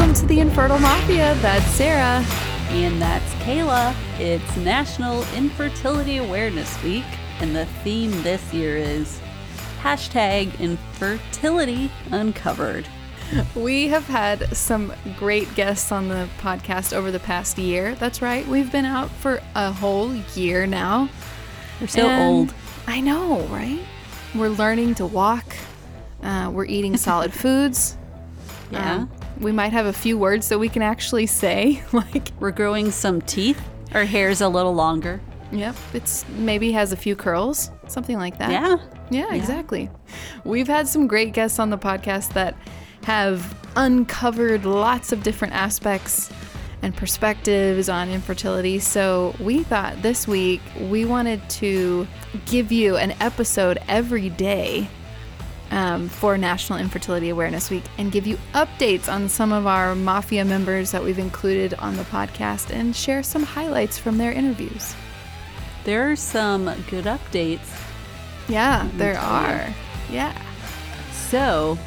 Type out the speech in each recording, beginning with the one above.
Welcome to the Infertile Mafia. That's Sarah. And that's Kaela. It's National Infertility Awareness Week, and the theme this year is hashtag infertility uncovered. We have had some great guests on the podcast over the past year. That's right. We've been out for a whole year now. We're so And old. I know, right? We're learning to walk. Uh, we're eating solid foods. Yeah. Um, we might have a few words that we can actually say. like, We're growing some teeth. Our hair's a little longer. yep, it's maybe has a few curls, something like that. Yeah. Yeah, exactly. We've had some great guests on the podcast that have uncovered lots of different aspects and perspectives on infertility. So we thought this week we wanted to give you an episode every day um, for National Infertility Awareness Week and give you updates on some of our Mafia members that we've included on the podcast and share some highlights from their interviews. There are some good updates. Yeah, there are. Yeah. So,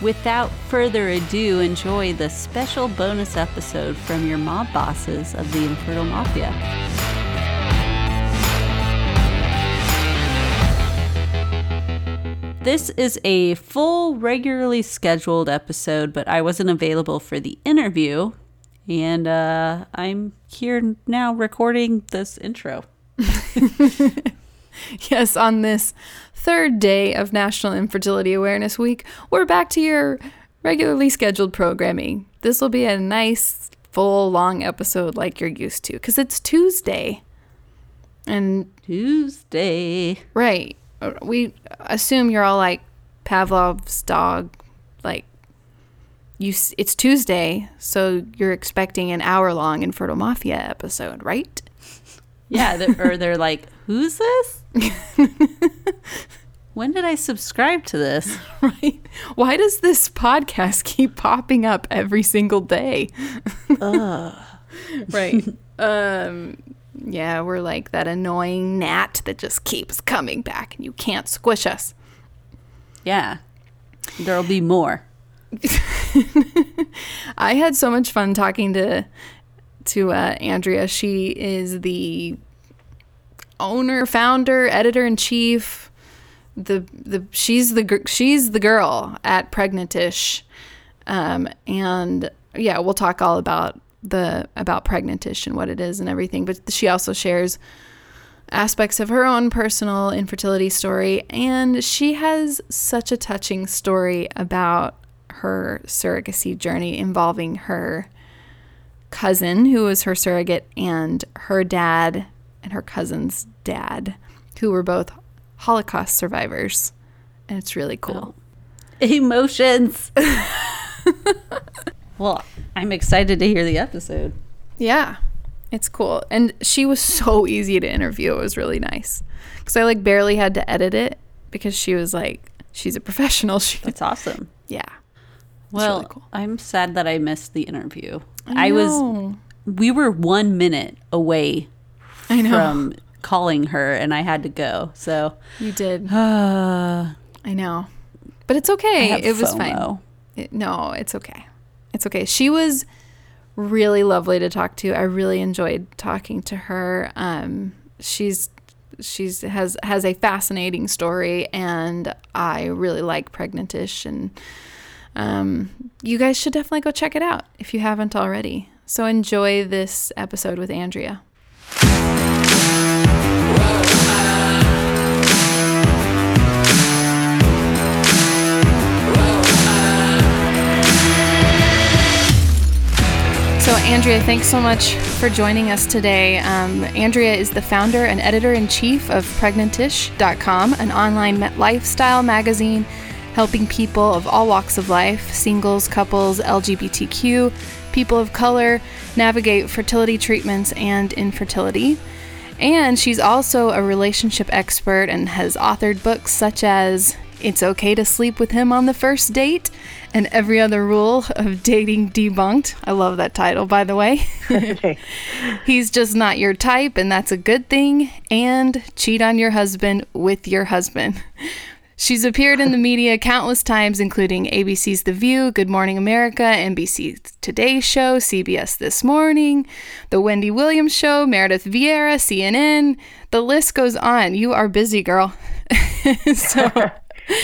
without further ado, enjoy the special bonus episode from your mob bosses of the Infertile Mafia. This is a full, regularly scheduled episode, but I wasn't available for the interview, and uh, I'm here now recording this intro. Yes, on this third day of National Infertility Awareness Week, we're back to your regularly scheduled programming. This will be a nice, full, long episode like you're used to because it's Tuesday. And, Tuesday. right, we assume you're all like Pavlov's dog, like, you, it's Tuesday, so you're expecting an hour long Infertile Mafia episode, right? Yeah, they're, or they're like, who's this? when did I subscribe to this? Right? Why does this podcast keep popping up every single day? right. Um yeah, we're like that annoying gnat that just keeps coming back and you can't squish us. Yeah, there'll be more. I had so much fun talking to to uh, Andrea. She is the owner, founder, editor in chief. The the she's the gr- she's the girl at Pregnantish, um, and yeah, we'll talk all about the about Pregnantish and what it is and everything. But she also shares aspects of her own personal infertility story, and she has such a touching story about her surrogacy journey involving her cousin, who was her surrogate, and her dad and her cousin's dad, who were both Holocaust survivors. And it's really cool. Oh. Emotions. well, I'm excited to hear the episode. Yeah, it's cool. And she was so easy to interview. It was really nice. Because I like barely had to edit it because she was like, she's a professional. She, That's awesome. yeah. Well, really cool. I'm sad that I missed the interview. I I, was, we were one minute away I know. from calling her, and I had to go. So, you did. uh, I know. But it's okay. It was fine. It, no, it's okay. It's okay. She was really lovely to talk to. I really enjoyed talking to her. Um, she's she's has has a fascinating story, and I really like Pregnantish. And um, you guys should definitely go check it out if you haven't already. So enjoy this episode with Andrea. So, Andrea, thanks so much for joining us today. Um, Andrea is the founder and editor in chief of Pregnantish.com, an online lifestyle magazine helping people of all walks of life singles, couples, LGBTQ, people of color navigate fertility treatments and infertility. And she's also a relationship expert and has authored books such as It's Okay to Sleep with Him on the First Date and Every Other Rule of Dating Debunked. I love that title, by the way. He's just not your type, and that's a good thing. And Cheat on Your Husband with Your Husband. She's appeared in the media countless times, including ABC's The View, Good Morning America, NBC's Today Show, CBS This Morning, The Wendy Williams Show, Meredith Vieira, CNN. The list goes on. You are busy, girl. so.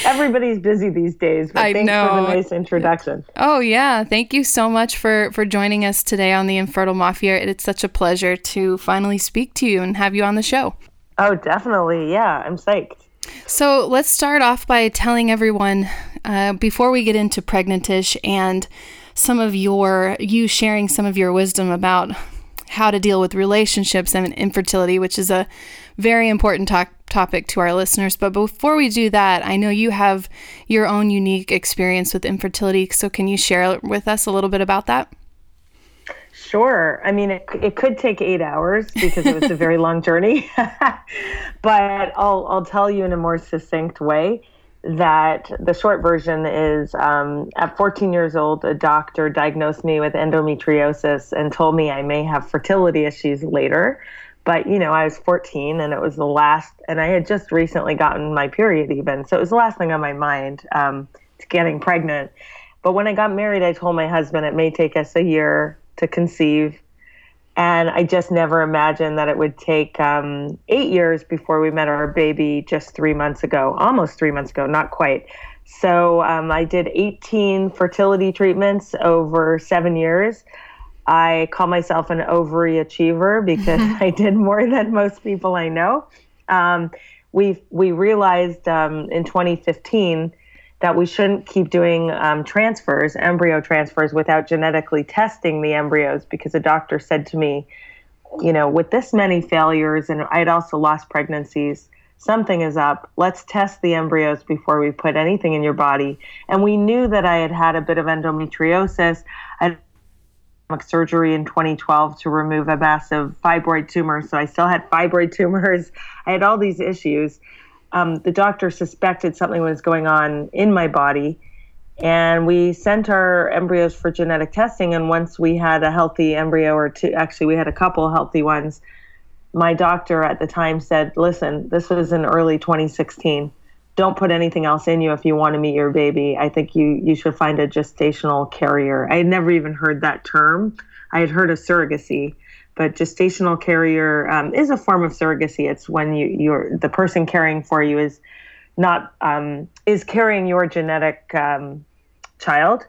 Everybody's busy these days, but I thanks know. for the nice introduction. Oh yeah, thank you so much for for joining us today on the Infertile Mafia. It's such a pleasure to finally speak to you and have you on the show. Oh, definitely. Yeah, I'm psyched. So let's start off by telling everyone uh, before we get into pregnantish and some of your you sharing some of your wisdom about how to deal with relationships and infertility, which is a very important to- topic to our listeners. But before we do that, I know you have your own unique experience with infertility. So can you share with us a little bit about that? Sure. I mean, it, it could take eight hours because it was a very long journey. but I'll, I'll tell you in a more succinct way that the short version is um, at 14 years old, a doctor diagnosed me with endometriosis and told me I may have fertility issues later. But, you know, I was 14 and it was the last, and I had just recently gotten my period even. So it was the last thing on my mind um, getting pregnant. But when I got married, I told my husband it may take us a year to conceive. And I just never imagined that it would take um, eight years before we met our baby just three months ago, almost three months ago, not quite. So um, I did 18 fertility treatments over seven years. I call myself an ovary achiever because I did more than most people I know. Um, we we realized um, in 2015 that we shouldn't keep doing um, transfers, embryo transfers, without genetically testing the embryos because a doctor said to me, you know, with this many failures, and I'd also lost pregnancies, something is up. Let's test the embryos before we put anything in your body. And we knew that I had had a bit of endometriosis. I had surgery in 2012 to remove a massive fibroid tumor. So I still had fibroid tumors. I had all these issues um, the doctor suspected something was going on in my body. And we sent our embryos for genetic testing. And once we had a healthy embryo, or two, actually, we had a couple healthy ones, my doctor at the time said, Listen, this was in early 2016. Don't put anything else in you if you want to meet your baby. I think you, you should find a gestational carrier. I had never even heard that term. I had heard of surrogacy, but gestational carrier um, is a form of surrogacy. It's when you you're the person caring for you is not um, is carrying your genetic um, child,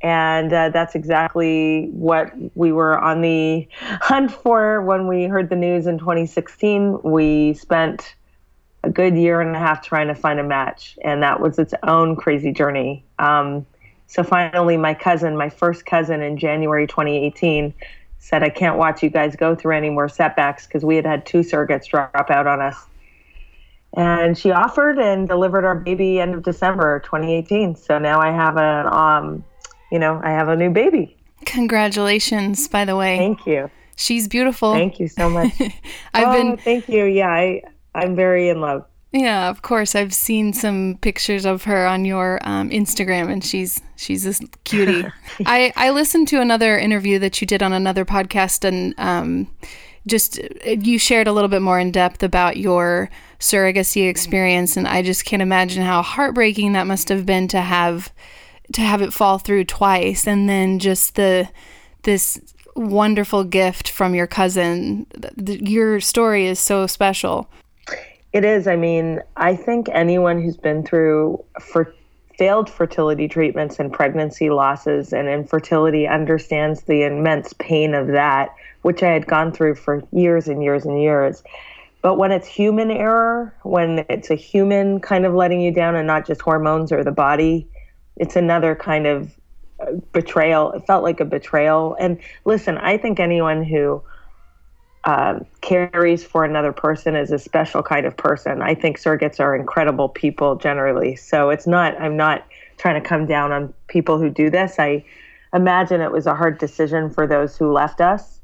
and uh, that's exactly what we were on the hunt for when we heard the news in 2016. We spent a good year and a half trying to find a match, and that was its own crazy journey. Um, so finally, my cousin, my first cousin in January 2018 said, I can't watch you guys go through any more setbacks because we had had two surrogates drop out on us. And she offered and delivered our baby end of December 2018. So now I have a, um, you know, I have a new baby. Congratulations, by the way. Thank you. She's beautiful. Thank you so much. I've oh, been. Thank you. Yeah, I I'm very in love. Yeah, of course. I've seen some pictures of her on your um, Instagram, and she's she's a cutie. I I listened to another interview that you did on another podcast, and um, just you shared a little bit more in depth about your surrogacy experience, and I just can't imagine how heartbreaking that must have been to have to have it fall through twice, and then just the this wonderful gift from your cousin. Your story is so special. It is. I mean, I think anyone who's been through for failed fertility treatments and pregnancy losses and infertility understands the immense pain of that, which I had gone through for years and years and years. But when it's human error, when it's a human kind of letting you down and not just hormones or the body, it's another kind of uh, betrayal. It felt like a betrayal. And listen, I think anyone who um, carries for another person is a special kind of person. I think surrogates are incredible people generally. So it's not, I'm not trying to come down on people who do this. I imagine it was a hard decision for those who left us.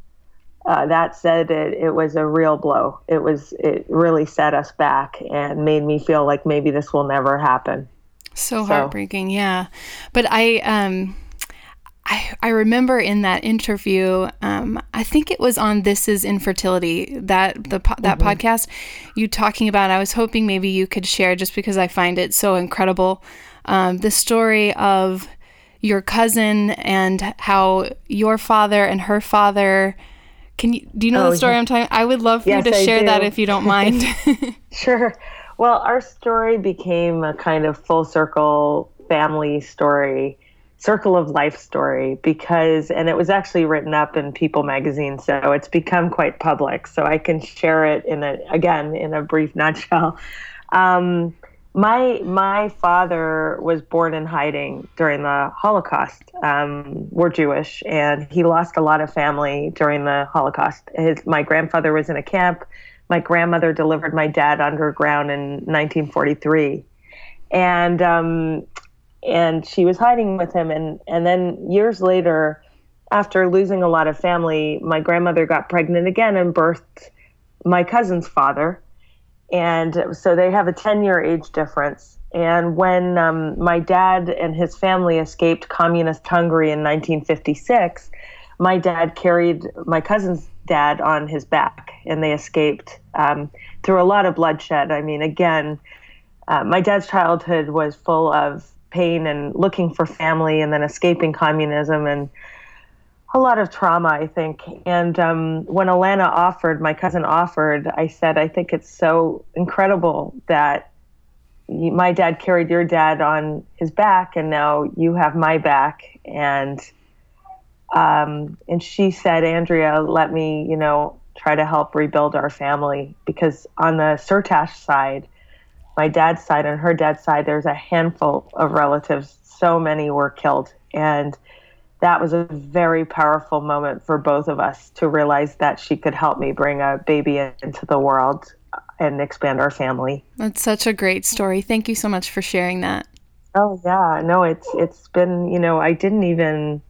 Uh, that said, it, it was a real blow. It was, it really set us back and made me feel like maybe this will never happen. So, so. heartbreaking. Yeah. But I, um, I, I remember in that interview, um, I think it was on This Is Infertility, that the that mm-hmm. podcast, you talking about. I was hoping maybe you could share just because I find it so incredible. Um, the story of your cousin and how your father and her father. Can you do you know oh, the story yeah. I'm talking? I would love for yes, you to share that if you don't mind. sure. Well, our story became a kind of full circle family story circle of life story because and it was actually written up in people magazine so it's become quite public. So i can share it in a again in a brief nutshell. Um, my my father was born in hiding during the holocaust. Um, we're jewish and he lost a lot of family during the holocaust. His my grandfather was in a camp. My grandmother delivered my dad underground in 1943 and um, and she was hiding with him. And and then years later after losing a lot of family my grandmother got pregnant again and birthed my cousin's father. And so they have a 10 year age difference. And when um, my dad and his family escaped communist hungary in 1956 my dad carried my cousin's dad on his back and they escaped um, through a lot of bloodshed. I mean again uh, my dad's childhood was full of pain and looking for family and then escaping communism and a lot of trauma, I think. And um, when Alana offered, my cousin offered, I said, I think it's so incredible that my dad carried your dad on his back and now you have my back. And um, and she said, Andrea, let me, you know, try to help rebuild our family because on the Syrtash side, my dad's side and her dad's side, there's a handful of relatives. So many were killed. And that was a very powerful moment for both of us to realize that she could help me bring a baby into the world and expand our family. That's such a great story. Thank you so much for sharing that. Oh yeah, no, it's it's been, you know, I didn't even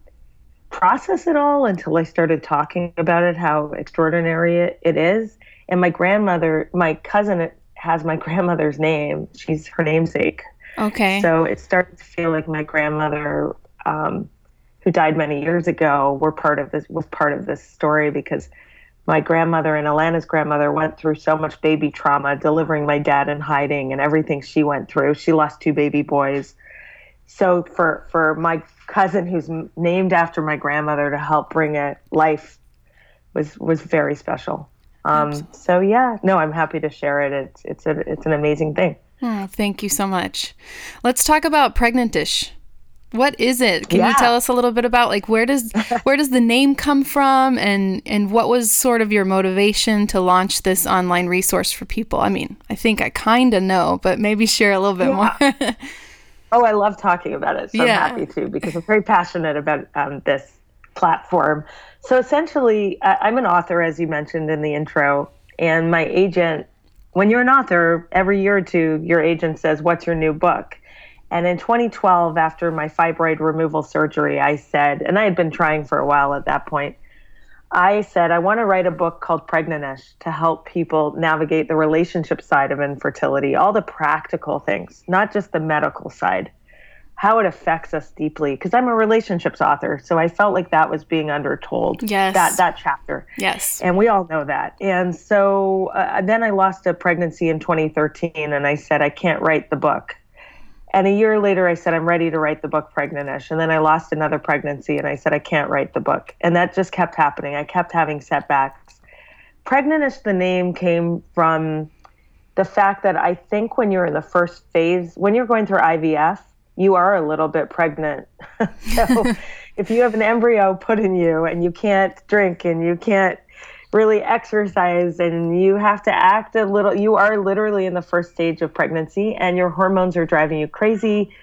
process it all until I started talking about it how extraordinary it, it is. And my grandmother, my cousin has my grandmother's name. She's her namesake. Okay. So it started to feel like my grandmother, um, who died many years ago, were part of this was part of this story because my grandmother and Alana's grandmother went through so much baby trauma, delivering my dad in hiding and everything she went through. She lost two baby boys. So for for my cousin, who's named after my grandmother, to help bring a life was was very special. Um, so yeah, no, I'm happy to share it. It's it's a, it's an amazing thing. Oh, thank you so much. Let's talk about Pregnantish. What is it? Can yeah. you tell us a little bit about like where does where does the name come from and and what was sort of your motivation to launch this online resource for people? I mean, I think I kind of know, but maybe share a little bit yeah. more. oh, I love talking about it. So yeah. I'm happy to because I'm very passionate about um, this platform. So essentially, I'm an author, as you mentioned in the intro, and my agent, when you're an author, every year or two, your agent says, What's your new book? And in 2012, after my fibroid removal surgery, I said, and I had been trying for a while at that point, I said, I want to write a book called Pregnantish to help people navigate the relationship side of infertility, all the practical things, not just the medical side how it affects us deeply because I'm a relationships author, so I felt like that was being undertold. Yes, that that chapter. Yes, and we all know that. And so uh, then I lost a pregnancy in 2013, and I said I can't write the book. And a year later, I said I'm ready to write the book Pregnantish. And then I lost another pregnancy, and I said I can't write the book. And that just kept happening. I kept having setbacks. Pregnantish, the name came from the fact that I think when you're in the first phase, when you're going through IVF you are a little bit pregnant. so if you have an embryo put in you and you can't drink and you can't really exercise and you have to act a little, you are literally in the first stage of pregnancy and your hormones are driving you crazy.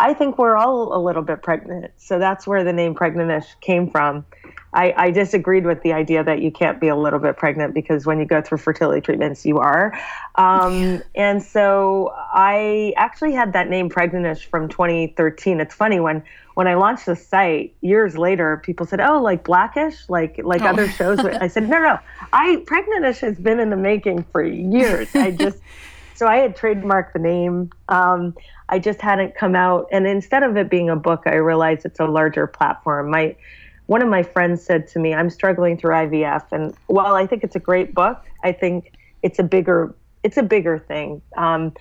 I think we're all a little bit pregnant. So that's where the name Pregnantish came from. I, I, disagreed with the idea that you can't be a little bit pregnant because when you go through fertility treatments, you are. Um, and so I actually had that name Pregnantish from 2013. It's funny when when I launched the site years later, people said, "Oh, like Blackish, like like oh. other shows." I said, "No, no, I Pregnantish has been in the making for years. I just." so I had trademarked the name. Um, I just hadn't come out, and instead of it being a book, I realized it's a larger platform. My one of my friends said to me, "I'm struggling through IVF," and while I think it's a great book, I think it's a bigger it's a bigger thing. Um,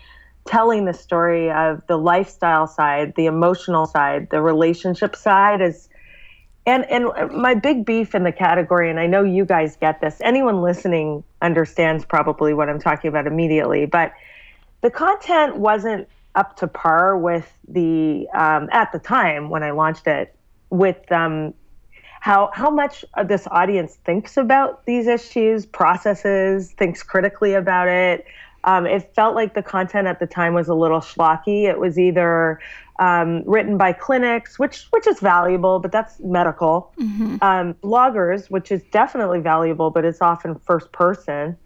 telling the story of the lifestyle side, the emotional side, the relationship side is and and my big beef in the category and I know you guys get this. Anyone listening understands probably what I'm talking about immediately, but the content wasn't up to par with the um, at the time when I launched it with um, how how much this audience thinks about these issues, processes, thinks critically about it. Um, it felt like the content at the time was a little schlocky. It was either um, written by clinics, which which is valuable, but that's medical. Mm-hmm. Um, bloggers, which is definitely valuable, but it's often first person.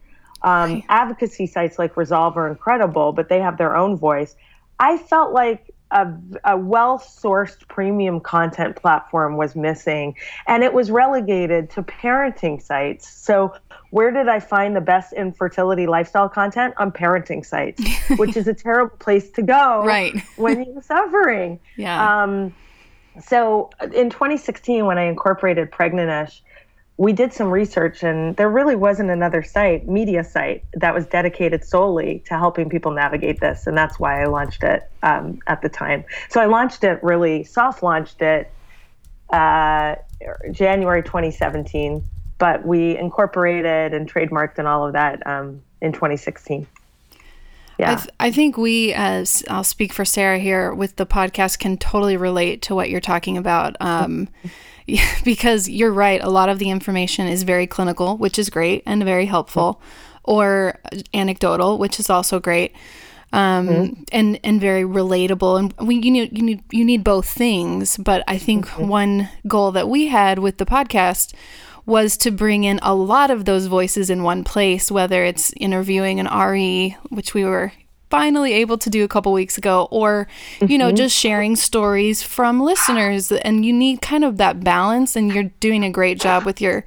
Um, right. Advocacy sites like Resolve are incredible, but they have their own voice. I felt like a, a well sourced premium content platform was missing, and it was relegated to parenting sites. So, where did I find the best infertility lifestyle content? On parenting sites, which is a terrible place to go right. when you're suffering. Yeah. Um, so, in 2016, when I incorporated Pregnantish, we did some research and there really wasn't another site, media site, that was dedicated solely to helping people navigate this. And that's why I launched it um, at the time. So I launched it really, soft launched it uh, January 2017, but we incorporated and trademarked and all of that um, in 2016. Yeah. I, th- I, think we, as I'll speak for Sarah here with the podcast, can totally relate to what you're talking about. Um, because you're right. A lot of the information is very clinical, which is great and very helpful, or anecdotal, which is also great. Um, mm-hmm. and and very relatable. And we you need you need you need both things. But I think mm-hmm. one goal that we had with the podcast was to bring in a lot of those voices in one place, whether it's interviewing an RE, which we were finally able to do a couple weeks ago, or, you mm-hmm. know, just sharing stories from listeners. And you need kind of that balance, and you're doing a great job with your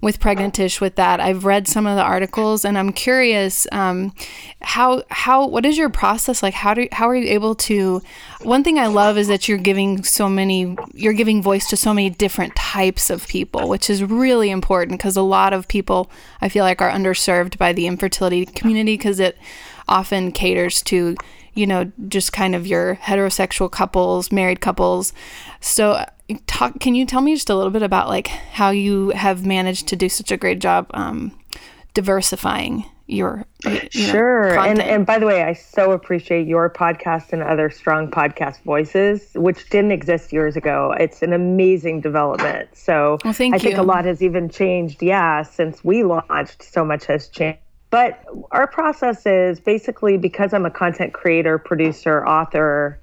with Pregnantish with that. I've read some of the articles, and I'm curious um, how how what is your process like? How do how are you able to? One thing I love is that you're giving so many you're giving voice to so many different types of people, which is really important because a lot of people I feel like are underserved by the infertility community because it often caters to, you know, just kind of your heterosexual couples, married couples. So, talk, can you tell me just a little bit about like how you have managed to do such a great job um, diversifying your you know, sure. And and by the way i so appreciate your podcast and other strong podcast voices which didn't exist years ago. It's an amazing development. So well, i you. think a lot has even changed yeah since we launched so much has changed. But our process is basically because I'm a content creator, producer, author,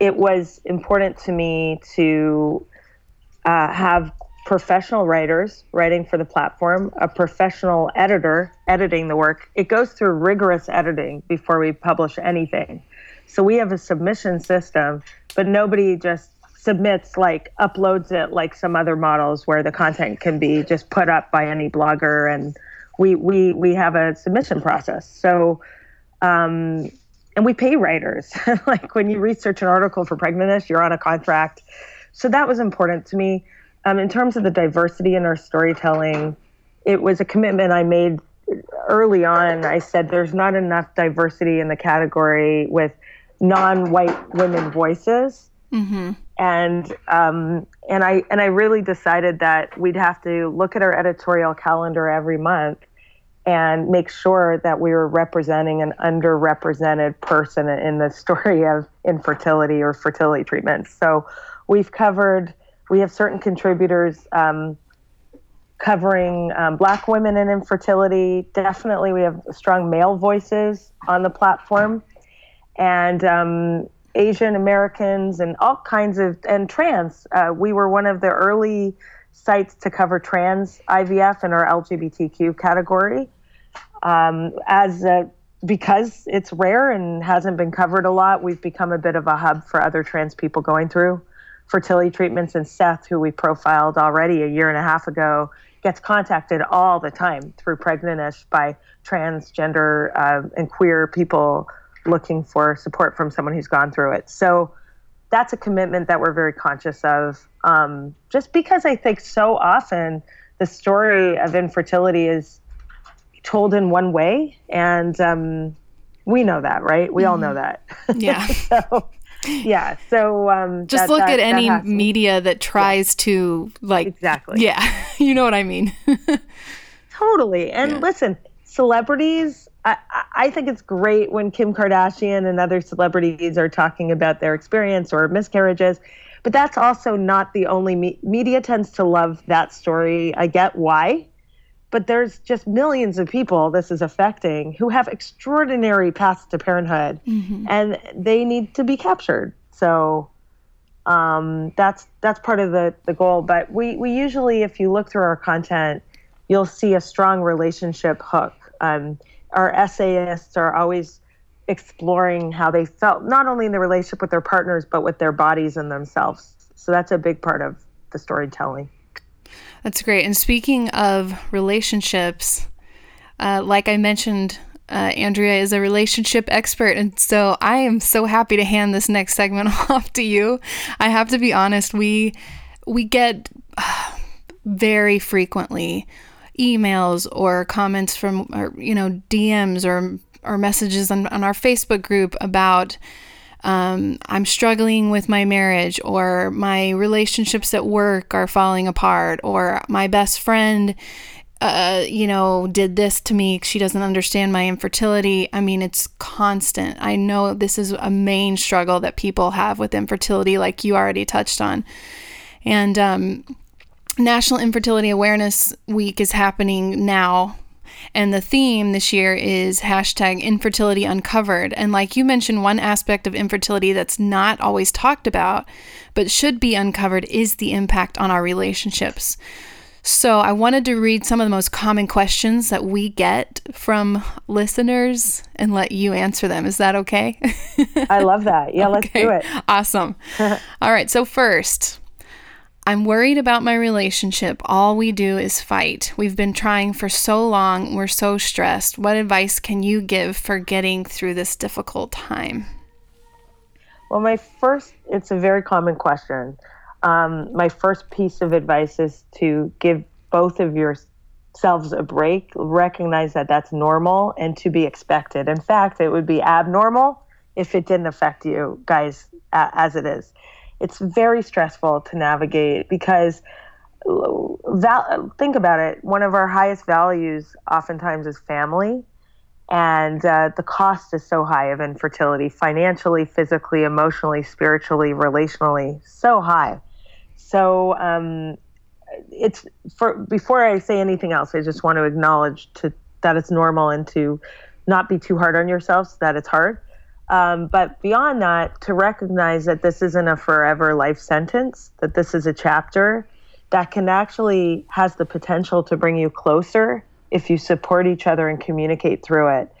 it was important to me to uh, have professional writers writing for the platform, a professional editor editing the work. It goes through rigorous editing before we publish anything. So we have a submission system, but nobody just submits like uploads it like some other models where the content can be just put up by any blogger and we we we have a submission process. So, um, and we pay writers. like when you research an article for Pregnantish, you're on a contract. So that was important to me. Um, in terms of the diversity in our storytelling, it was a commitment I made early on. I said there's not enough diversity in the category with non-white women voices. Mm-hmm. And um, and I and I really decided that we'd have to look at our editorial calendar every month and make sure that we were representing an underrepresented person in the story of infertility or fertility treatments. So we've covered, we have certain contributors um, covering um, Black women and infertility. Definitely, we have strong male voices on the platform. And um, Asian Americans and all kinds of, and trans. Uh, we were one of the early sites to cover trans IVF in our LGBTQ category. Um, as a, because it's rare and hasn't been covered a lot, we've become a bit of a hub for other trans people going through fertility treatments. And Seth, who we profiled already a year and a half ago, gets contacted all the time through Pregnantish by transgender uh, and queer people looking for support from someone who's gone through it. So that's a commitment that we're very conscious of. Um, just because I think so often the story of infertility is told in one way, and um, we know that, right? We mm-hmm. all know mm-hmm. that. Yeah. so yeah. So um, just that, look that, at any media that tries yeah. to like exactly. Yeah, you know what I mean. totally. And yeah. listen, celebrities. I, I think it's great when Kim Kardashian and other celebrities are talking about their experience or miscarriages, but that's also not the only me- media tends to love that story. I get why but there's just millions of people this is affecting who have extraordinary paths to parenthood mm-hmm. and they need to be captured so um, that's that's part of the the goal but we we usually if you look through our content you'll see a strong relationship hook um, our essayists are always exploring how they felt not only in the relationship with their partners but with their bodies and themselves so that's a big part of the storytelling that's great. And speaking of relationships, uh, like I mentioned, uh, Andrea is a relationship expert. And so I am so happy to hand this next segment off to you. I have to be honest, we we get uh, very frequently emails or comments from or, you know DMs or or messages on, on our Facebook group about um, I'm struggling with my marriage, or my relationships at work are falling apart, or my best friend, uh, you know, did this to me. She doesn't understand my infertility. I mean, it's constant. I know this is a main struggle that people have with infertility, like you already touched on. And um, National Infertility Awareness Week is happening now and the theme this year is hashtag infertility uncovered. And like you mentioned, one aspect of infertility that's not always talked about, but should be uncovered, is the impact on our relationships. So I wanted to read some of the most common questions that we get from listeners and let you answer them. Is that okay? I love that. Yeah, let's do it. Awesome. All right. So, first, I'm worried about my relationship. All we do is fight. We've been trying for so long. We're so stressed. What advice can you give for getting through this difficult time? Well, my first, it's a very common question. Um, my first piece of advice is to give both of yourselves a break, recognize that that's normal and to be expected. In fact, it would be abnormal if it didn't affect you guys as it is it's very stressful to navigate because val- think about it. One of our highest values oftentimes is family and uh, the cost is so high of infertility financially physically emotionally spiritually relationally so high. So um, it's for before i say anything else i just want to acknowledge to that it's normal and to not be too hard on yourselves that it's hard um, but beyond that, to recognize that this isn't a forever life sentence, that this is a chapter that can actually has the potential to bring you closer if you support each other and communicate through it.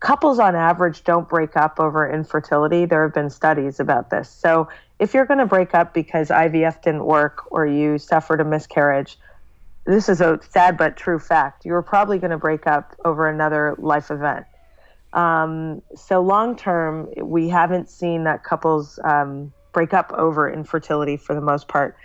Couples on average don't break up over infertility. There have been studies about this. So if you're going to break up because IVF didn't work or you suffered a miscarriage, this is a sad but true fact. You're probably going to break up over another life event. Um, so long term, we haven't seen that couples um, break up over infertility for the most part.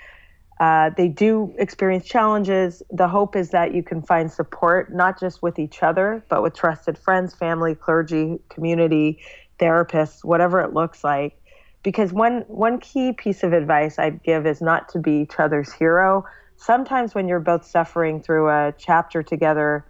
Uh, they do experience challenges. The hope is that you can find support not just with each other, but with trusted friends, family, clergy, community, therapists, whatever it looks like. Because one one key piece of advice I'd give is not to be each other's hero. Sometimes when you're both suffering through a chapter together,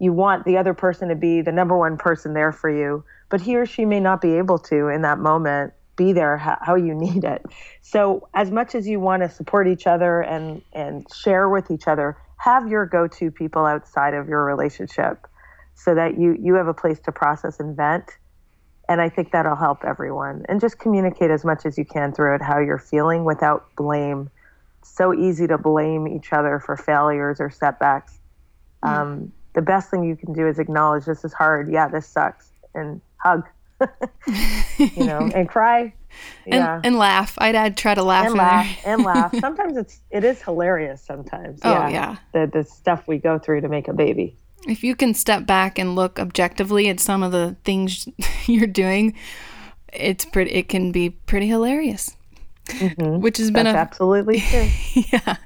you want the other person to be the number one person there for you, but he or she may not be able to in that moment be there how, you need it. So as much as you want to support each other and and share with each other, have your go-to people outside of your relationship so that you you have a place to process and vent. And I think that'll help everyone. And just communicate as much as you can through it how you're feeling without blame. so easy to blame each other for failures or setbacks. Mm. Um, the best thing you can do is acknowledge this is hard. Yeah, this sucks, and hug. you know, and cry. and, Yeah. and laugh. I'd, I'd try to laugh. and laugh and laugh. Sometimes it's it is hilarious. Sometimes, Oh, yeah, yeah. The the stuff we go through to make a baby. if you can step back and look objectively at some of the things you're doing, it's pretty. It can be pretty hilarious. Mm-hmm. Which has been That's a absolutely true. yeah.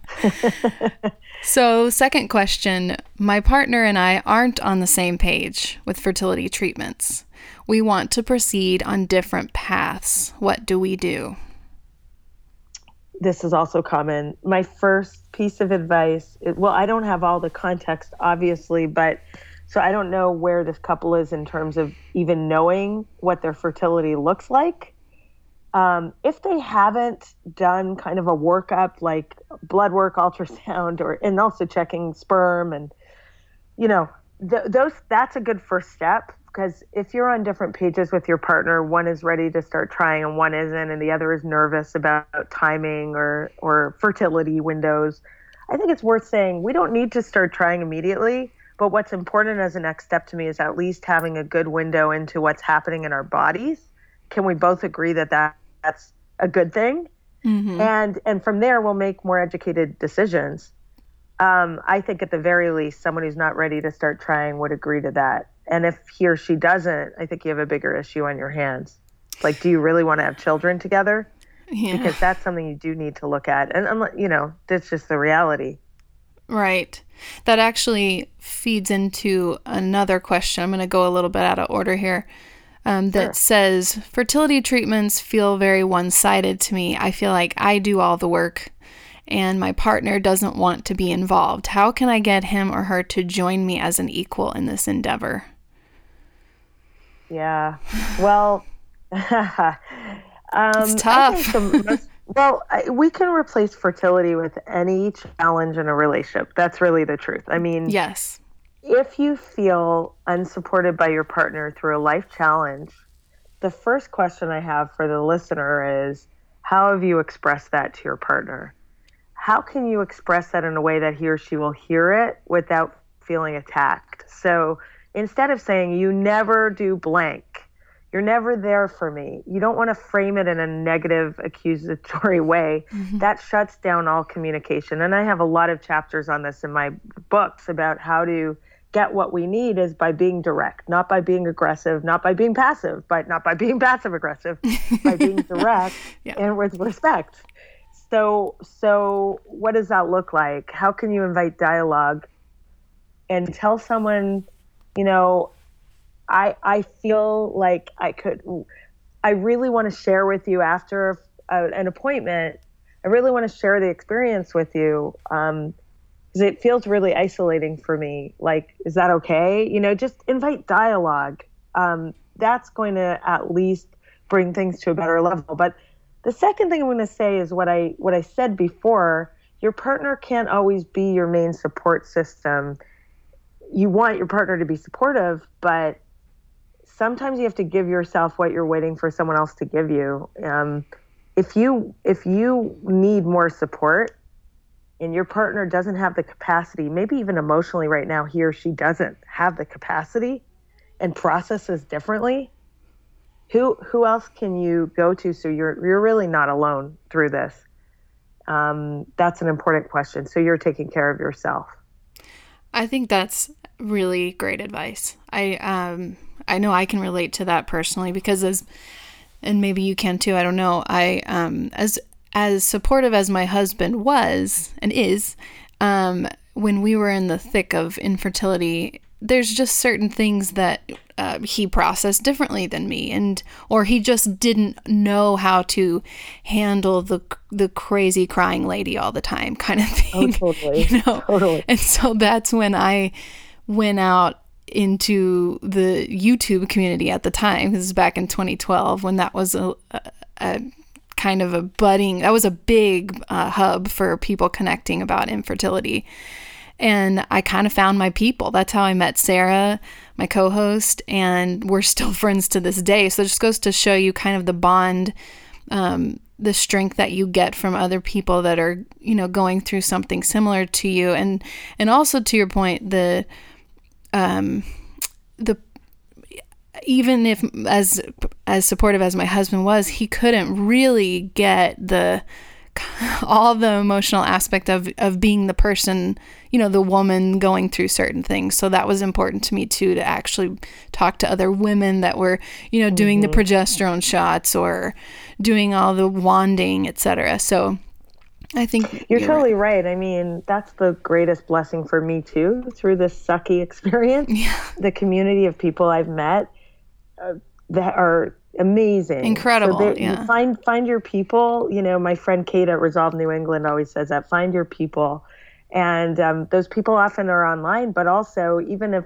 So, second question My partner and I aren't on the same page with fertility treatments. We want to proceed on different paths. What do we do? this is also common. My first piece of advice, it, well, I don't have all the context, obviously, but so I don't know where this couple is in terms of even knowing what their fertility looks like. Um, if they haven't done kind of a workup like blood work, ultrasound, or and also checking sperm and you know th- those that's a good first step because if you're on different pages with your partner one is ready to start trying and one isn't and the other is nervous about timing or or fertility windows i think it's worth saying we don't need to start trying immediately but what's important as a next step to me is at least having a good window into what's happening in our bodies. Can we both agree that, that that's a good thing and and from there we'll make more educated decisions um, I think at the very least, someone who's not ready to start trying would agree to that. And if he or she doesn't, I think you have a bigger issue on your hands. Like, do you really want to have children together? Yeah. Because that's something you do need to look at. And, unle- you know, that's just the reality. Right. That actually feeds into another question. I'm going to go a little bit out of order here. Um, that says fertility treatments feel very one sided to me. I feel like I do all the work and my partner doesn't want to be involved. How can I get him or her to join me as an equal in this endeavor? Yeah. Well, um, It's tough. Most, well, I, we can replace fertility with any challenge in a relationship. That's really the truth. I mean, Yes. If you feel unsupported by your partner through a life challenge, the first question I have for the listener is how have you expressed that to your partner? How can you express that in a way that he or she will hear it without feeling attacked? So instead of saying, you never do blank, you're never there for me, you don't want to frame it in a negative, accusatory way. Mm-hmm. That shuts down all communication. And I have a lot of chapters on this in my books about how to get what we need is by being direct, not by being aggressive, not by being passive, but not by being passive aggressive, by being direct Yeah. and with respect. So, so what does that look like? How can you invite dialogue and tell someone, you know, I I feel like I could, I really want to share with you after a, an appointment. I really want to share the experience with you. Um, because it feels really isolating for me. Like, is that okay? You know, just invite dialogue. Um, that's going to at least bring things to a better level. But the second thing I'm going to say is what I what I said before. Your partner can't always be your main support system. You want your partner to be supportive, but sometimes you have to give yourself what you're waiting for someone else to give you. Um, if you if you need more support, and your partner doesn't have the capacity, maybe even emotionally right now, he or she doesn't have the capacity and processes differently, who who else can you go to so you're you're really not alone through this? Um, that's an important question. So you're taking care of yourself. I think that's really great advice. I um I know I can relate to that personally because as and maybe you can too, I don't know. I um as as supportive as my husband was and is, um when we were in the thick of infertility, there's just certain things that uh, he processed differently than me and or he just didn't know how to handle the the crazy crying lady all the time kind of thing. totally. You know? Totally. And so that's when I went out into the YouTube community at the time. This is back in 2012 when that was a, a, a kind of a budding, that was a big uh, hub for people connecting about infertility. And I kind of found my people. That's how I met Sarah, my co host, and we're still friends to this day. So it just goes to show you kind of the bond um, the strength that you get from other people that are you know going through something similar to you and and also to your point the um the even if as as supportive as my husband was, he couldn't really get the all the emotional aspect of of being the person, you know, the woman going through certain things. So that was important to me too to actually talk to other women that were, you know, doing mm-hmm. the progesterone shots or doing all the wanding, etc. So I think you're, you're totally right. right. I mean, that's the greatest blessing for me too through this sucky experience. Yeah. The community of people I've met uh, that are amazing, incredible. So yeah. Find find your people. You know, my friend Kate at Resolve New England always says that. Find your people, and um, those people often are online. But also, even if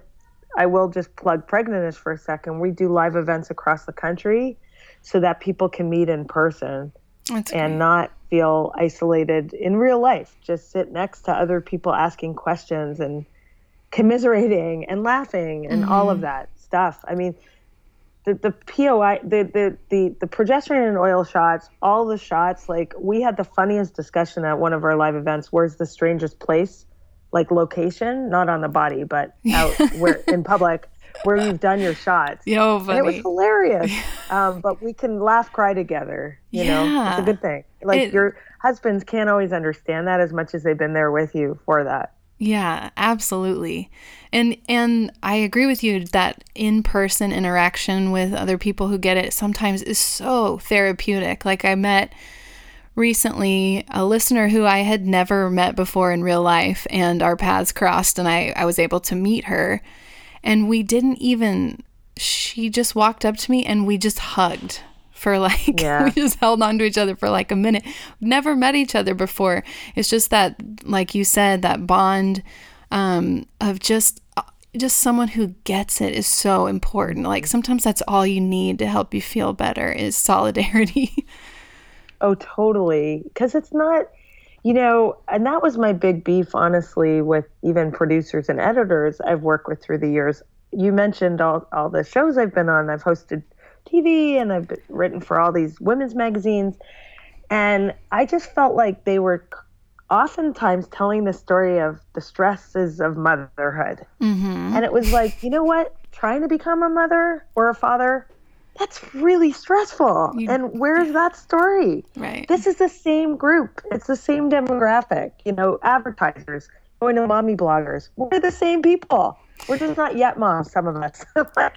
I will just plug Pregnantish for a second, we do live events across the country, so that people can meet in person. That's and great. not feel isolated in real life. Just sit next to other people asking questions and commiserating and laughing and mm-hmm. all of mm-hmm. that stuff. I mean, the, the POI, the, the, the, the progesterone and oil shots, all the shots, like we had the funniest discussion at one of our live events. Where's the strangest place? Like location, not on the body, but out where in public where you've done your shots. Yo. And it was hilarious. Um, but we can laugh, cry together. You yeah. know, it's a good thing. Like it, your husbands can't always understand that as much as they've been there with you for that. Yeah, absolutely. And and I agree with you that in-person interaction with other people who get it sometimes is so therapeutic. Like I met recently a listener who I had never met before in real life and our paths crossed and I, I was able to meet her and we didn't even she just walked up to me and we just hugged for like yeah. we just held on to each other for like a minute. Never met each other before. It's just that like you said that bond um, of just just someone who gets it is so important. Like sometimes that's all you need to help you feel better is solidarity. oh, totally. Cuz it's not you know, and that was my big beef honestly with even producers and editors I've worked with through the years. You mentioned all all the shows I've been on. I've hosted TV and I've written for all these women's magazines. And I just felt like they were oftentimes telling the story of the stresses of motherhood. Mm-hmm. And it was like, you know what? Trying to become a mother or a father, that's really stressful. You, and where's that story? Right. This is the same group, it's the same demographic. You know, advertisers, going to mommy bloggers, we're the same people. We're just not yet moms, some of us. like,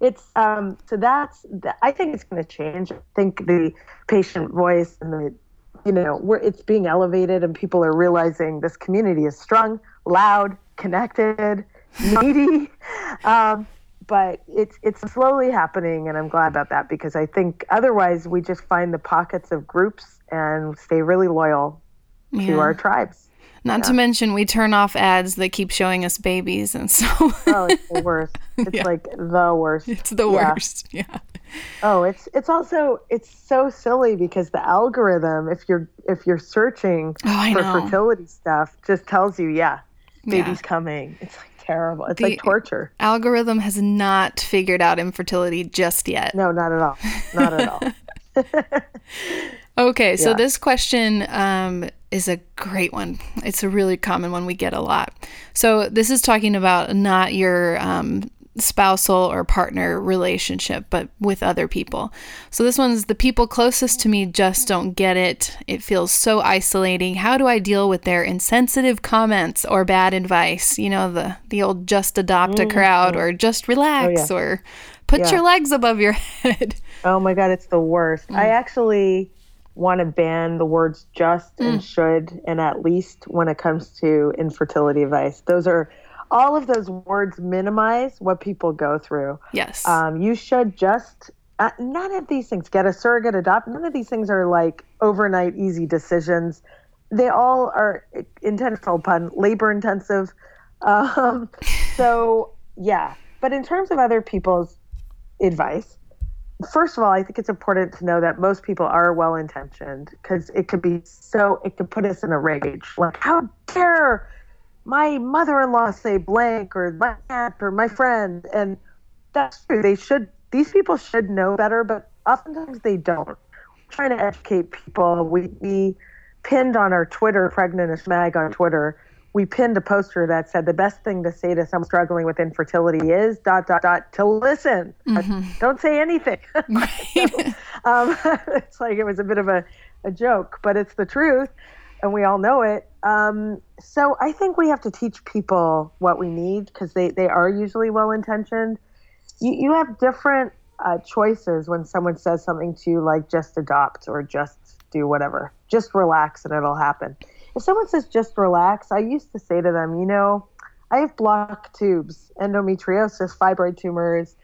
it's um, so that's I think it's going to change. I think the patient voice and the you know where it's being elevated and people are realizing this community is strong, loud, connected, needy. um, but it's it's slowly happening, and I'm glad about that because I think otherwise we just find the pockets of groups and stay really loyal yeah. to our tribes. Not yeah. to mention, we turn off ads that keep showing us babies, and so oh, it's the worst. It's yeah. like the worst. It's the worst. Yeah. yeah. Oh, it's it's also it's so silly because the algorithm, if you're if you're searching oh, for know. fertility stuff, just tells you, yeah, baby's coming. It's like terrible. It's the like torture. Algorithm has not figured out infertility just yet. No, not at all. Not at all. okay, so this question um, is a great one. It's a really common one we get a lot. So this is talking about not your um, spousal or partner relationship, but with other people. So this one's the people closest to me just don't get it. It feels so isolating. How do I deal with their insensitive comments or bad advice? You know, the the old just adopt a crowd or just relax oh, yeah. or put yeah. your legs above your head. Oh my god, it's the worst. Mm. I actually want to ban the words just mm. and should and at least when it comes to infertility advice. Those are all of those words minimize what people go through. Yes. Um, you should just uh, none of these things get a surrogate adopt. None of these things are like overnight easy decisions. They all are intentional pun labor intensive. Um, so yeah, but in terms of other people's advice, first of all, I think it's important to know that most people are well intentioned because it could be so, it could put us in a rage. Like, how dare my mother in law say blank or my aunt or my friend? And that's true. They should, these people should know better, but oftentimes they don't. We're trying to educate people. We, we pinned on our Twitter, Pregnantish Mag on Twitter, we pinned a poster that said the best thing to say to someone struggling with infertility is dot dot dot to listen. Don't say anything. so, um, it's like it was a bit of a, a joke, but it's the truth, and we all know it. Um, so I think we have to teach people what we need because they they are usually well intentioned. You you have different uh, choices when someone says something to you like just adopt or just do whatever, just relax and it'll happen if someone says just relax, I used to say to them, you know, I have blocked tubes, endometriosis, fibroid tumors.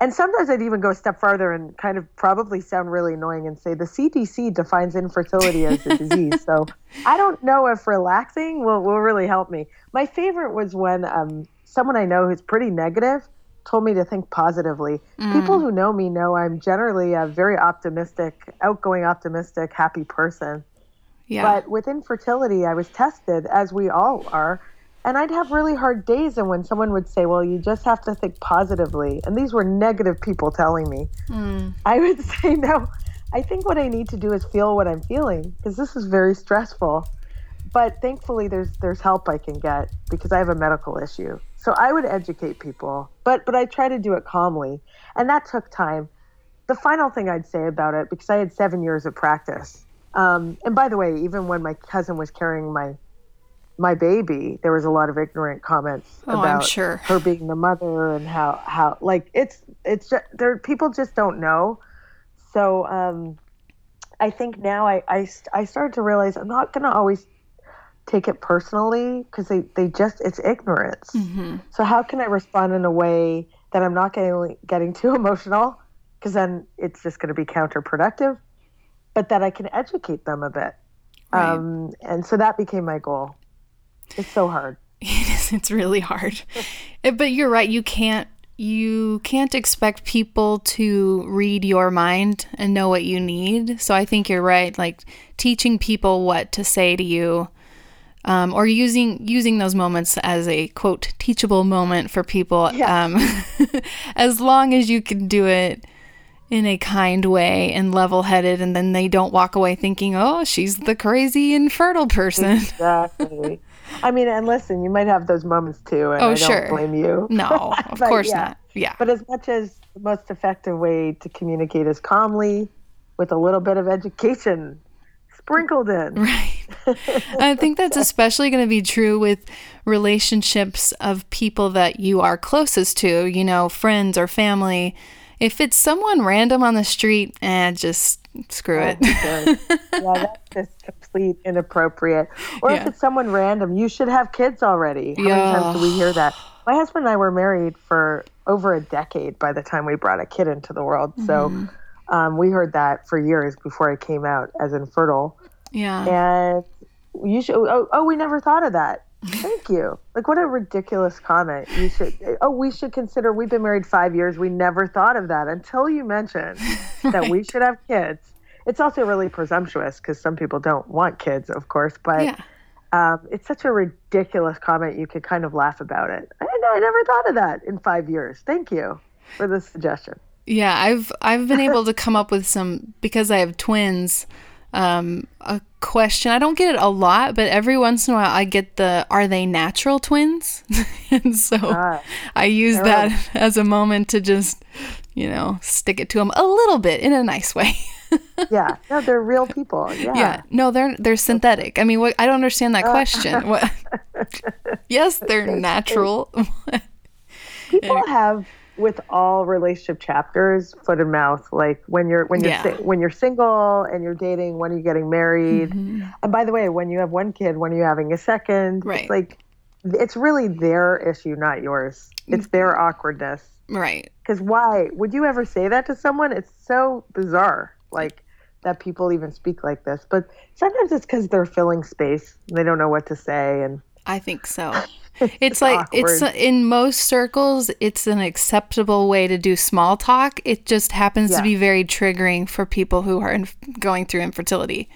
And sometimes I'd even go a step farther and kind of probably sound really annoying and say the CDC defines infertility as a disease. So I don't know if relaxing will, will really help me. My favorite was when um, someone I know who's pretty negative told me to think positively. Mm. People who know me know I'm generally a very optimistic, outgoing, optimistic, happy person. Yeah. But with infertility, I was tested, as we all are, and I'd have really hard days. And when someone would say, Well, you just have to think positively, and these were negative people telling me, mm. I would say, No, I think what I need to do is feel what I'm feeling because this is very stressful. But thankfully, there's there's help I can get because I have a medical issue. So I would educate people, but but I try to do it calmly, and that took time. The final thing I'd say about it, because I had seven years of practice, um, and by the way, even when my cousin was carrying my my baby, there was a lot of ignorant comments oh, about sure. her being the mother and how how like it's it's just, there people just don't know. So um, I think now I, I I started to realize I'm not gonna always take it personally because they, they just it's ignorance. Mm-hmm. So how can I respond in a way that I'm not getting getting too emotional because then it's just going to be counterproductive but that I can educate them a bit. Right. Um, and so that became my goal. It's so hard. It is. It's really hard. but you're right. You can't. You can't expect people to read your mind and know what you need. So I think you're right. Like teaching people what to say to you, um, or using using those moments as a quote teachable moment for people. Yeah. Um, as long as you can do it in a kind way and level headed, and then they don't walk away thinking, oh, she's the crazy infertile person. Exactly. I mean, and listen, you might have those moments too, and oh, I don't blame you. No, of course yeah. not. Yeah. But as much as the most effective way to communicate is calmly with a little bit of education sprinkled in. Right. I think that's especially going to be true with relationships of people that you are closest to, you know, friends or family if it's someone random on the street, eh, just screw oh, it. yeah, that's just complete inappropriate. Or yeah. if it's someone random, you should have kids already. How yeah. many times do we hear that? My husband and I were married for over a decade by the time we brought a kid into the world. So mm-hmm. um, we heard that for years before I came out as infertile. Yeah. And you should, oh, oh, we never thought of that. Thank you. Like, what a ridiculous comment. You should, oh, we should consider, we've been married five years. We never thought of that until you mentioned right. that we should have kids. It's also really presumptuous because some people don't want kids, of course, but yeah. um, it's such a ridiculous comment. You could kind of laugh about it. I, I never thought of that in five years. Thank you for the suggestion. Yeah, I've I've been able to come up with some because I have twins um, a question. I don't get it a lot, but every once in a while I get the are they natural twins? and so ah, I use that as a moment to just, you know, stick it to them a little bit in a nice way. yeah. No, they're real people. Yeah. Yeah. No, they're they're synthetic. I mean, what I don't understand that question. what Yes, they're natural. people have with all relationship chapters foot and mouth like when you're when you're yeah. si- when you're single and you're dating when are you getting married? Mm-hmm. and by the way when you have one kid when are you having a second? Right. It's like it's really their issue not yours. It's their mm-hmm. awkwardness. Right. Because why? Would you ever say that to someone? It's so bizarre like that people even speak like this. But sometimes it's because they're filling space. They don't know what to say and i think so it's like awkward. it's in most circles it's an acceptable way to do small talk. It just happens yeah. to be very triggering for people who are going through infertility.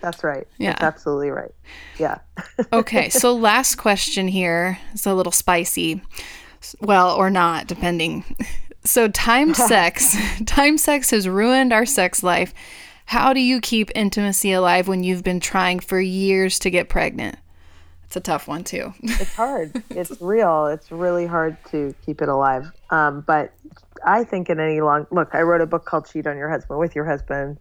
That's right. Yeah. that's absolutely right. Yeah. Okay so last question here is a little spicy. Well or not depending. So time sex time sex has ruined our sex life. How do you keep intimacy alive when you've been trying for years to get pregnant It's a tough one too. it's hard. It's real. It's really hard to keep it alive. Um, but I think in any long look, I wrote a book called Cheat on Your Husband with Your Husband,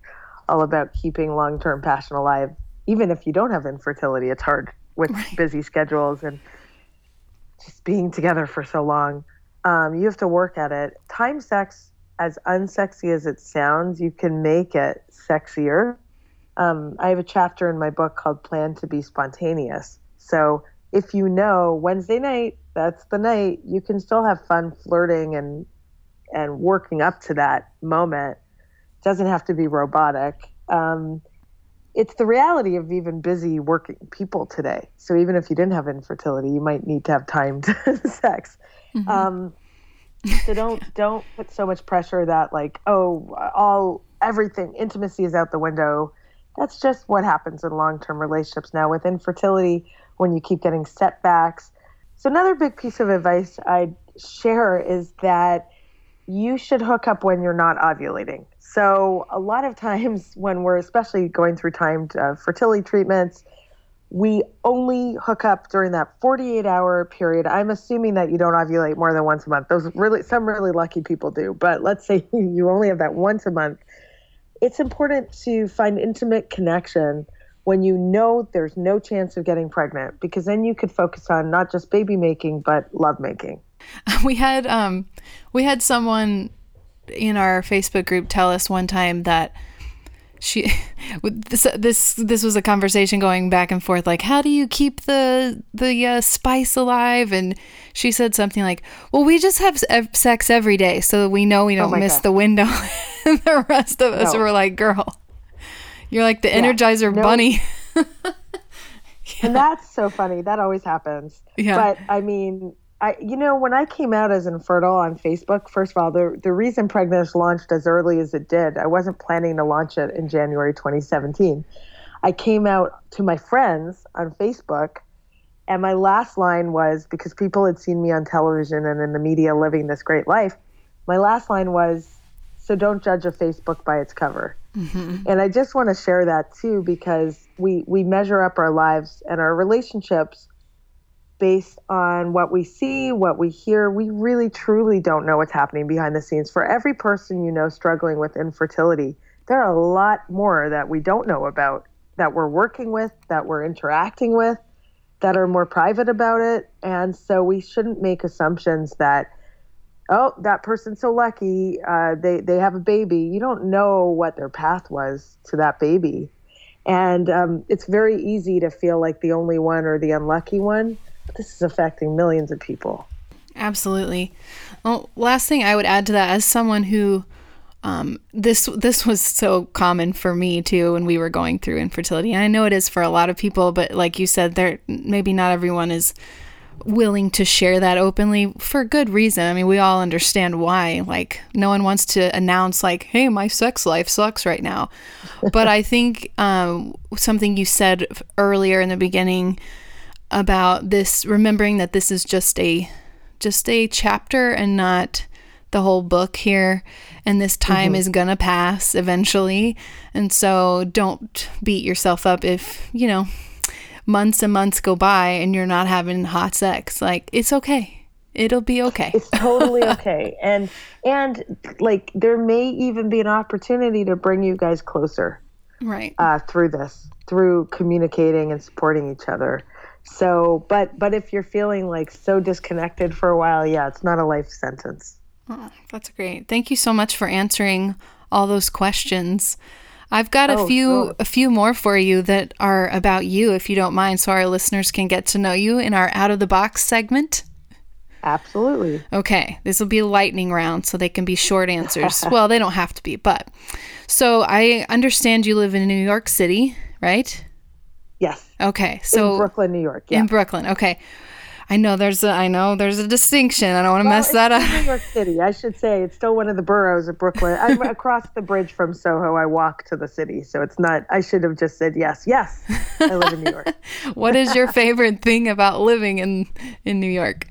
all about keeping long term passion alive. Even if you don't have infertility, it's hard with right. busy schedules and just being together for so long. Um, you have to work at it. Time sex, as unsexy as it sounds, you can make it sexier. Um, I have a chapter in my book called Plan to be Spontaneous so if you know Wednesday night, that's the night, you can still have fun flirting and and working up to that moment. It doesn't have to be robotic. Um, it's the reality of even busy working people today. So even if you didn't have infertility, you might need to have time to sex. Mm-hmm. Um, so don't don't put so much pressure that like oh all everything intimacy is out the window. That's just what happens in long term relationships now with infertility when you keep getting setbacks. So, another big piece of advice I'd share is that you should hook up when you're not ovulating. So, a lot of times when we're especially going through timed uh, fertility treatments, we only hook up during that 48 hour period. I'm assuming that you don't ovulate more than once a month. Those really, some really lucky people do, but let's say you only have that once a month. It's important to find intimate connection when you know there's no chance of getting pregnant because then you could focus on not just baby making but love making. We had um we had someone in our Facebook group tell us one time that she this this this was a conversation going back and forth like how do you keep the the uh, spice alive and she said something like well we just have sex every day so we know we oh don't oh miss God. the window and the rest of us no. were like girl you're like the Energizer yeah. Bunny. yeah. And that's so funny. That always happens. Yeah. But I mean, I you know when I came out as infertile on Facebook, first of all, the the reason Pregnant launched as early as it did, I wasn't planning to launch it in January 2017. I came out to my friends on Facebook, and my last line was because people had seen me on television and in the media living this great life. My last line was, "So don't judge a Facebook by its cover." Mm-hmm. And I just want to share that too because we we measure up our lives and our relationships based on what we see, what we hear. We really truly don't know what's happening behind the scenes. For every person you know struggling with infertility, there are a lot more that we don't know about that we're working with, that we're interacting with, that are more private about it. And so we shouldn't make assumptions that oh, that person's so lucky. Uh, they they have a baby. You don't know what their path was to that baby, and um, it's very easy to feel like the only one or the unlucky one. This is affecting millions of people. Absolutely. Well, last thing I would add to that, as someone who um, this this was so common for me too when we were going through infertility. And I know it is for a lot of people, but like you said, there maybe not everyone is willing to share that openly for good reason. I mean, we all understand why. Like, no one wants to announce, like, hey, my sex life sucks right now. but I think um, something you said earlier in the beginning about this, remembering that this is just a just a chapter and not the whole book here and this time mm-hmm. is gonna pass eventually and so don't beat yourself up if you know months and months go by and you're not having hot sex. Like it's okay. It'll be okay. It's totally okay. and and like there may even be an opportunity to bring you guys closer. Right. Uh, through this, through communicating and supporting each other. So, but but if you're feeling like so disconnected for a while, yeah, it's not a life sentence. Oh, that's great. Thank you so much for answering all those questions. I've got a oh, few sure. a few more for you that are about you if you don't mind so our listeners can get to know you in our out of the box segment. Absolutely. Okay, this will be a lightning round so they can be short answers. well, they don't have to be, but so I understand you live in New York City, right? Yes. Okay. So in Brooklyn, New York. Yeah. In Brooklyn. Okay. I know there's a I know there's a distinction. I don't want to well, mess that up. New York City, I should say. It's still one of the boroughs of Brooklyn. I'm across the bridge from Soho. I walk to the city, so it's not. I should have just said yes. Yes, I live in New York. what is your favorite thing about living in in New York?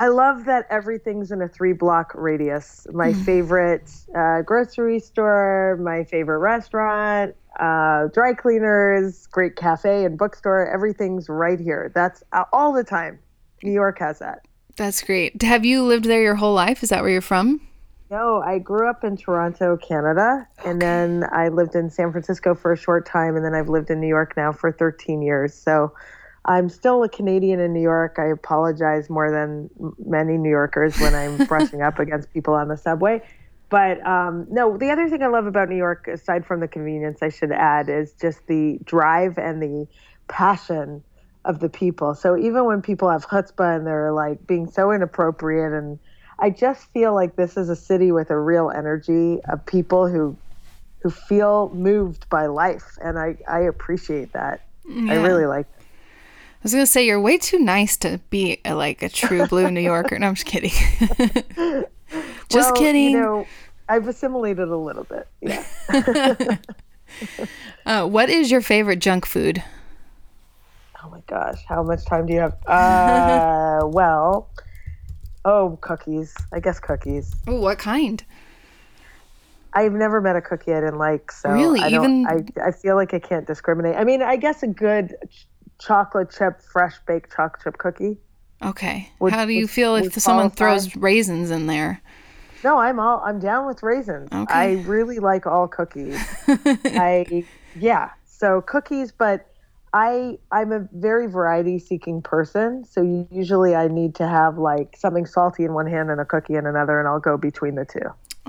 I love that everything's in a three block radius. My favorite uh, grocery store, my favorite restaurant, uh, dry cleaners, great cafe and bookstore. Everything's right here. That's uh, all the time. New York has that. That's great. Have you lived there your whole life? Is that where you're from? No, I grew up in Toronto, Canada, and then I lived in San Francisco for a short time, and then I've lived in New York now for 13 years. So I'm still a Canadian in New York. I apologize more than many New Yorkers when I'm brushing up against people on the subway. But um, no, the other thing I love about New York, aside from the convenience, I should add, is just the drive and the passion of the people. So even when people have chutzpah and they're like being so inappropriate, and I just feel like this is a city with a real energy of people who who feel moved by life, and I I appreciate that. I really like. I was gonna say you're way too nice to be a, like a true blue New Yorker. No, I'm just kidding. just Well, kidding. You know, I've assimilated a little bit. Yeah. uh, what is your favorite junk food? Oh my gosh, how much time do you have? Uh, well, oh, cookies. I guess cookies. Oh, what kind? I've never met a cookie I didn't like, so Really? I don't, Even- I I feel like I can't discriminate. I mean, I guess a good chocolate chip, fresh baked chocolate chip cookie. Okay. Would- How do you feel if someone qualify? throws raisins in there? No, I'm all I'm down with raisins. Okay. I really like all cookies. I yeah. So cookies, but I I'm a very variety seeking person. So usually I need to have like something salty in one hand and a cookie in another, and I'll go between the two.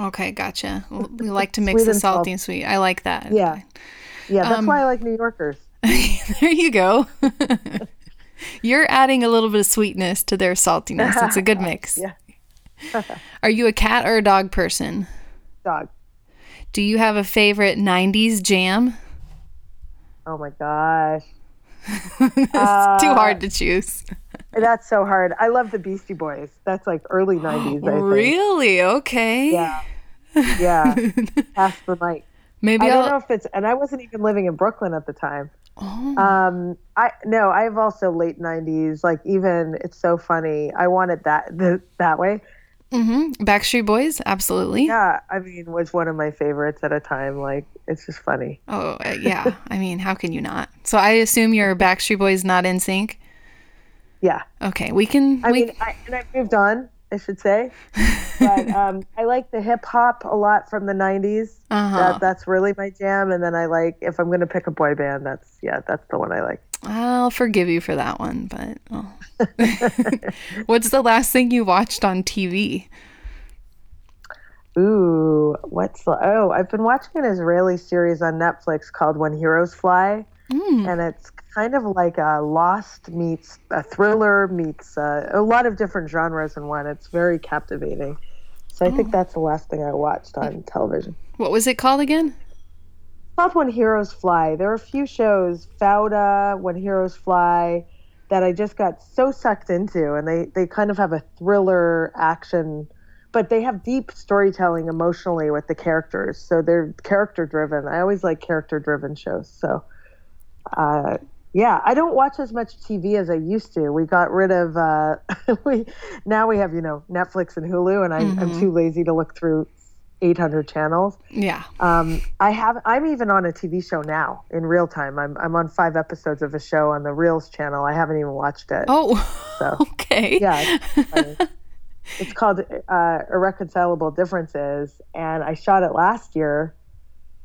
Okay, gotcha. We like to mix the salty and sweet. I like that. Yeah, yeah. Um, That's why I like New Yorkers. there you go. You're adding a little bit of sweetness to their saltiness. It's a good mix. Yeah. Are you a cat or a dog person? Dog. Do you have a favorite 90s jam? Oh my gosh, it's Uh, too hard to choose. that's so hard. I love the Beastie Boys. That's like early '90s. I think. Really? Okay. Yeah. Yeah. Pass the mic. Maybe I I'll. don't know if it's, and I wasn't even living in Brooklyn at the time. Oh. Um, I no, I've also late '90s. Like even it's so funny. I wanted that th- that way. hmm Backstreet Boys? Absolutely. Yeah, I mean, was one of my favorites at a time. Like it's just funny. Oh, uh, yeah. I mean, how can you not? So I assume your Backstreet Boys not NSYNC. Yeah, Okay, we can. I we, mean, I, and I've moved on. I should say, but um, I like the hip hop a lot from the '90s. uh-huh. That, that's really my jam. And then I like if I'm gonna pick a boy band, that's yeah, that's the one I like. I'll forgive you for that one, but oh. what's the last thing you watched on TV? Ooh, what's the, oh? I've been watching an Israeli series on Netflix called When Heroes Fly, Mm. and it's kind of like a Lost meets a thriller meets uh, a lot of different genres in one. It's very captivating. So I think that's the last thing I watched on television. What was it called again? It's called When Heroes Fly. There are a few shows, Fauda, When Heroes Fly, that I just got so sucked into, and they they kind of have a thriller action, but they have deep storytelling emotionally with the characters. So they're character driven. I always like character driven shows. So, uh, yeah, I don't watch as much TV as I used to. We got rid of uh, we now we have you know Netflix and Hulu, and I'm I'm too lazy to look through 800 channels. Yeah. Um, I have. I'm even on a TV show now in real time. I'm I'm on five episodes of a show on the Reelz channel. I haven't even watched it. Oh, So. okay. Yeah, it's, it's called uh, Irreconcilable Differences, and I shot it last year.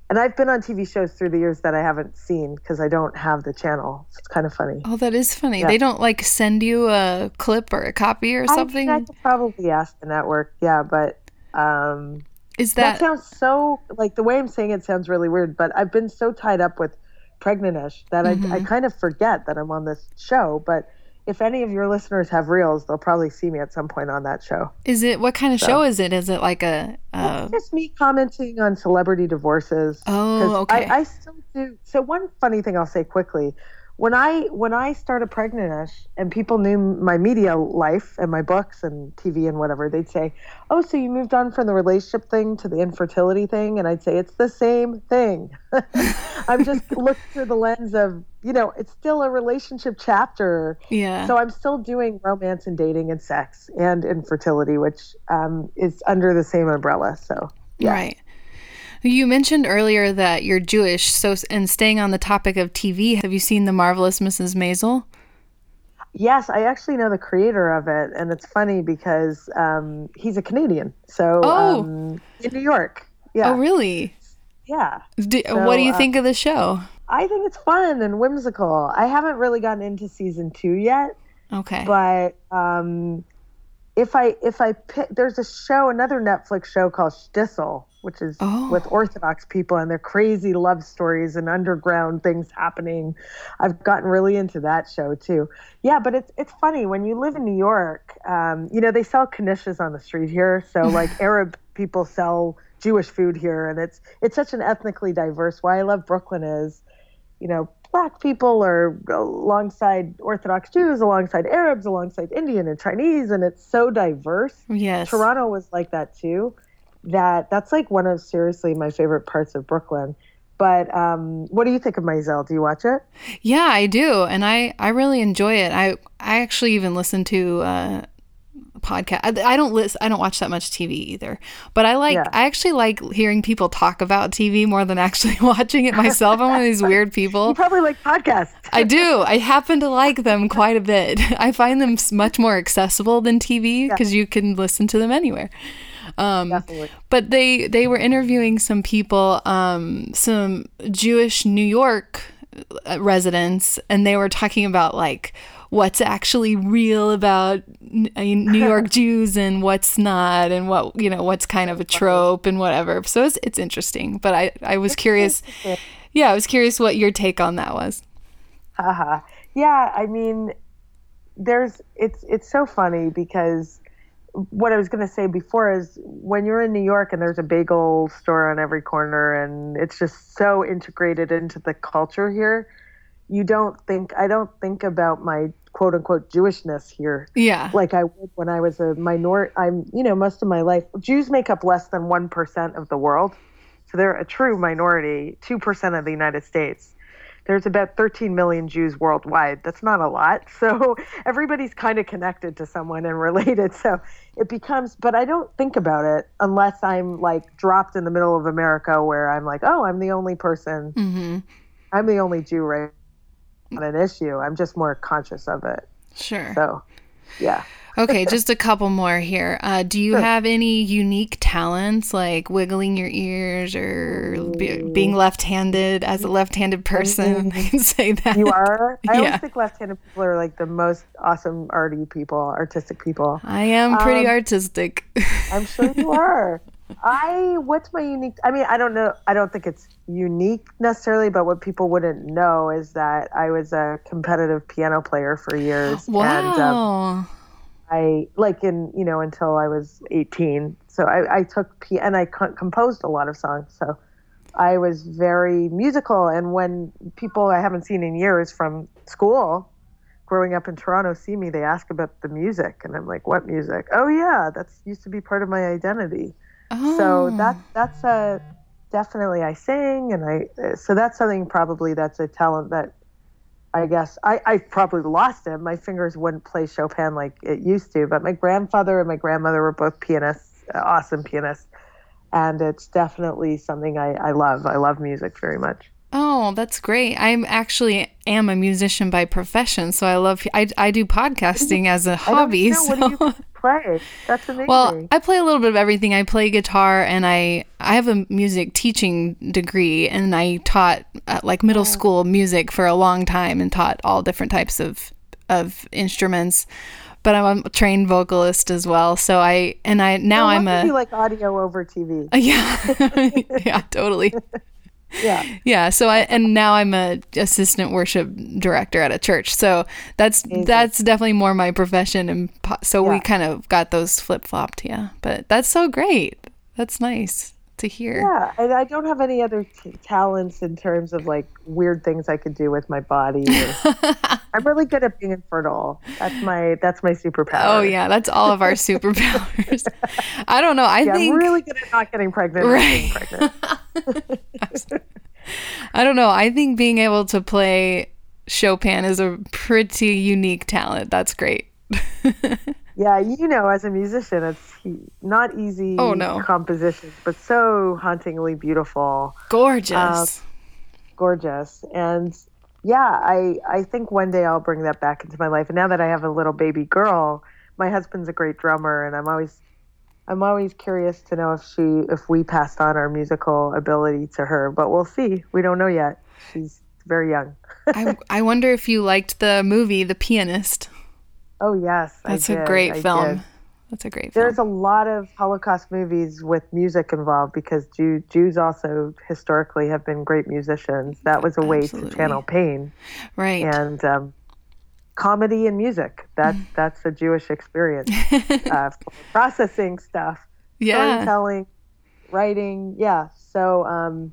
And I've been on TV shows through the years that I haven't seen because I don't have the channel. It's kind of funny. Oh, that is funny. They don't like send you a clip or a copy or I, something. I could probably ask the network. Yeah, but um, is That that, sounds so like the way I'm saying it sounds really weird, but I've been so tied up with pregnantish that I, I Mm-hmm. kind of forget that I'm on this show. But if any of your listeners have Reelz, they'll probably see me at some point on that show. is it what kind of show is it? Is it like a uh, Just me commenting on celebrity divorces. Oh, okay. I, I still do. So one funny thing I'll say quickly, when I when I started Pregnantish and people knew my media life and my books and TV and whatever, they'd say, "Oh, so you moved on from the relationship thing to the infertility thing?" And I'd say, "It's the same thing." I'm just looking through the lens of, you know, it's still a relationship chapter. Yeah. So I'm still doing romance and dating and sex and infertility, which um, is under the same umbrella. So yeah. Right. You mentioned earlier that you're Jewish, so and staying on the topic of TV, have you seen The Marvelous Mrs. Maisel? Yes, I actually know the creator of it, and it's funny because um, he's a Canadian, so Oh. um, in New York. Yeah, Oh, really? yeah. Do, what do you uh, think of the show? I think it's fun and whimsical. I haven't really gotten into season two yet, Okay. but um, if I if I pick, there's a show, another Netflix show called Shtisel, which is Oh. with Orthodox people and their crazy love stories and underground things happening. I've gotten really into that show too. Yeah, but it's it's funny when you live in New York. Um, you know, they sell knishes on the street here, so like Arab people sell Jewish food here, and it's it's such an ethnically diverse. Why I love Brooklyn is, you know, black people are alongside Orthodox Jews, alongside Arabs, alongside Indian and Chinese, and it's so diverse. yes. Toronto was like that too. That that's like one of seriously my favorite parts of Brooklyn. But um, what do you think of Maisel? Do you watch it? Yeah, I do, and I I really enjoy it. I I actually even listen to uh podcast. I, I don't listen. I don't watch that much TV either. But I like. Yeah. I actually like hearing people talk about TV more than actually watching it myself. I'm one of these weird people. You probably like podcasts. I do. I happen to like them quite a bit. I find them much more accessible than TV because you can listen to them anywhere. Um, Definitely. but they they were interviewing some people, um, some Jewish New York uh, residents, and they were talking about like what's actually real about uh, New York Jews and what's not, and what you know what's kind of a trope and whatever. So it's it's interesting. But I I was curious. Yeah, I was curious what your take on that was. Haha. yeah, I mean, there's it's it's so funny because what I was going to say before is when you're in New York and there's a bagel store on every corner and it's just so integrated into the culture here, you don't think I don't think about my quote unquote Jewishness here Yeah. like I would when I was a minor. I'm, you know, most of my life, Jews make up less than 1% of the world. So they're a true minority, 2% of the United States. There's about 13 million Jews worldwide. That's not a lot. So everybody's kind of connected to someone and related. So it becomes, but I don't think about it unless I'm like dropped in the middle of America where I'm like, oh, I'm the only person, Mm-hmm. I'm the only Jew right on an issue. I'm just more conscious of it. Sure. So yeah. Okay, just a couple more here. Uh, do you Sure. have any unique talents like wiggling your ears or be, being left-handed as a left-handed person? I can say that. You are. I Yeah. always think left-handed people are like the most awesome arty people, artistic people. I am pretty Um, artistic. I'm sure you are. I what's my unique? I mean, I don't know. I don't think it's unique necessarily, but what people wouldn't know is that I was a competitive piano player for years, and um, wow. I like in you know until I was 18. So I, I took p and I co- composed a lot of songs. So I was very musical. And when people I haven't seen in years from school, growing up in Toronto, see me, they ask about the music, and I'm like, "What music? Oh yeah, that's used to be part of my identity." So Oh. that that's a definitely I sing, and I so that's something probably that's a talent that I guess I, I probably lost it. My fingers wouldn't play Chopin like it used to, but my grandfather and my grandmother were both pianists, uh, awesome pianists. And it's definitely something I, I love. I love music very much. Oh, that's great. I'm actually am a musician by profession, so I love I, I do podcasting as a hobby. know. What do you so- play? That's amazing. Well, I play a little bit of everything. I play guitar and I I have a music teaching degree and I taught uh, like middle school music for a long time and taught all different types of of instruments. But I'm a trained vocalist as well. So I and I now I'm a like audio over TV. yeah yeah totally Yeah. yeah so i and now i'm a assistant worship director at a church. So that's that's definitely more my profession and po- so we kind of got those flip-flopped yeah. But that's so great. That's nice to hear. Yeah, and I don't have any other t- talents in terms of like weird things I could do with my body. I'm really good at being infertile. That's my that's my superpower. Oh yeah, that's all of our superpowers. I don't know. I Yeah, think I'm really good at not getting pregnant. Right. pregnant. I don't know. I think being able to play Chopin is a pretty unique talent. That's great. Yeah, you know, as a musician, it's not easy Oh, no. compositions, but so hauntingly beautiful, Gorgeous. Um, gorgeous, and yeah, I I think one day I'll bring that back into my life. And now that I have a little baby girl, my husband's a great drummer, and I'm always I'm always curious to know if she if we passed on our musical ability to her, but we'll see. We don't know yet. She's very young. I, I wonder if you liked the movie The Pianist. Oh yes, That's a great I film. did. That's a great film. There's a lot of Holocaust movies with music involved because Jew, Jews also historically have been great musicians. That was a way Absolutely. to channel pain right. and um, comedy and music. That Mm. that's a Jewish experience. uh, processing stuff, yeah. storytelling, writing. Yeah. So um,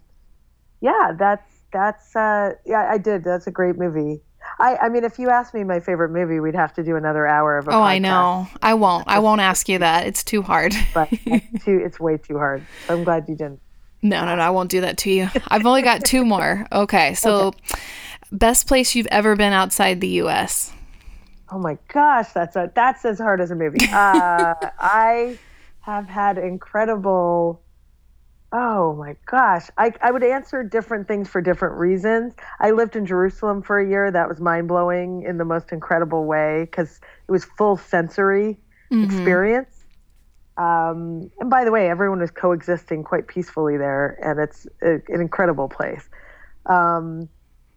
yeah, that's that's uh, yeah, I did. That's a great movie. I, I mean, if you asked me my favorite movie, we'd have to do another hour of a Oh, I know. I won't. I won't ask you that. It's too hard. but it's too it's way too hard. I'm glad you didn't. No, no, no. I won't do that to you. I've only got two more. Okay. So, best place you've ever been outside the U.S. Oh my gosh, that's a that's as hard as a movie. Uh, I have had incredible. Oh my gosh, I I would answer different things for different reasons. I lived in Jerusalem for a year. That was mind blowing in the most incredible way because it was full sensory experience. Um, and by the way, everyone was coexisting quite peacefully there, and it's a, an incredible place. Um,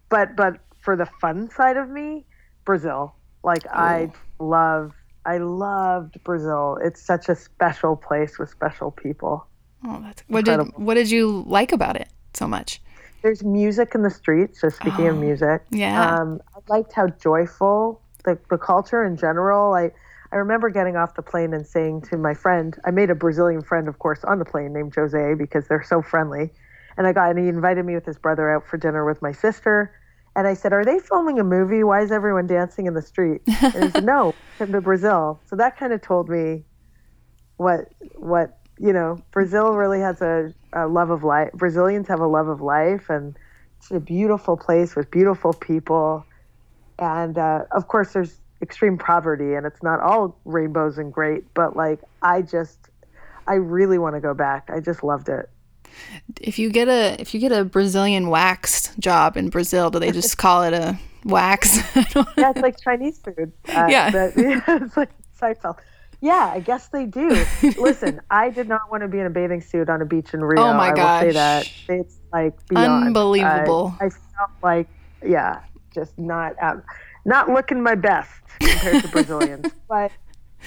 but but for the fun side of me, Brazil. Like I love, I loved Brazil. It's such a special place with special people. Oh, that's what did what did you like about it so much? There's music in the streets. So speaking of music, yeah. um, I liked how joyful the the culture in general. I I remember getting off the plane and saying to my friend, I made a Brazilian friend, of course, on the plane named Jose because they're so friendly. And I got and he invited me with his brother out for dinner with my sister. And I said, "Are they filming a movie? Why is everyone dancing in the street?" And he said, "No, come to Brazil." So that kind of told me what what you know. Brazil really has a, a love of life. Brazilians have a love of life, and it's a beautiful place with beautiful people. And uh, of course, there's extreme poverty, and it's not all rainbows and great. But like, I just, I really want to go back. I just loved it. if you get a if you get a Brazilian waxed job in Brazil, do they just call it a wax? Yeah, it's like Chinese food. Uh, Yeah. that- it's like Seinfeld. Yeah, I guess they do. Listen, I did not want to be in a bathing suit on a beach in Rio. Oh my I will say that. gosh. It's like beyond. Unbelievable. I, I felt like, yeah, just not um, not looking my best compared to Brazilians. But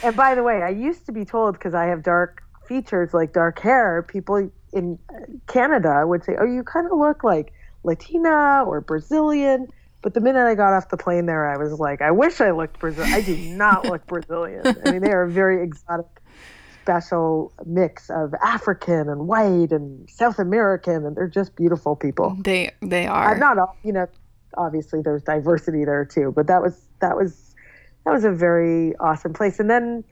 and by the way, I used to be told because I have dark features like dark hair, people in Canada would say, "Oh, you kind of look like Latina or Brazilian." But the minute I got off the plane there, I was like, I wish I looked Brazilian. I do not look Brazilian. I mean, they are a very exotic, special mix of African and white and South American, and they're just beautiful people. they they are. not all, you know, obviously there's diversity there too, but that was that was that was a very awesome place. And then,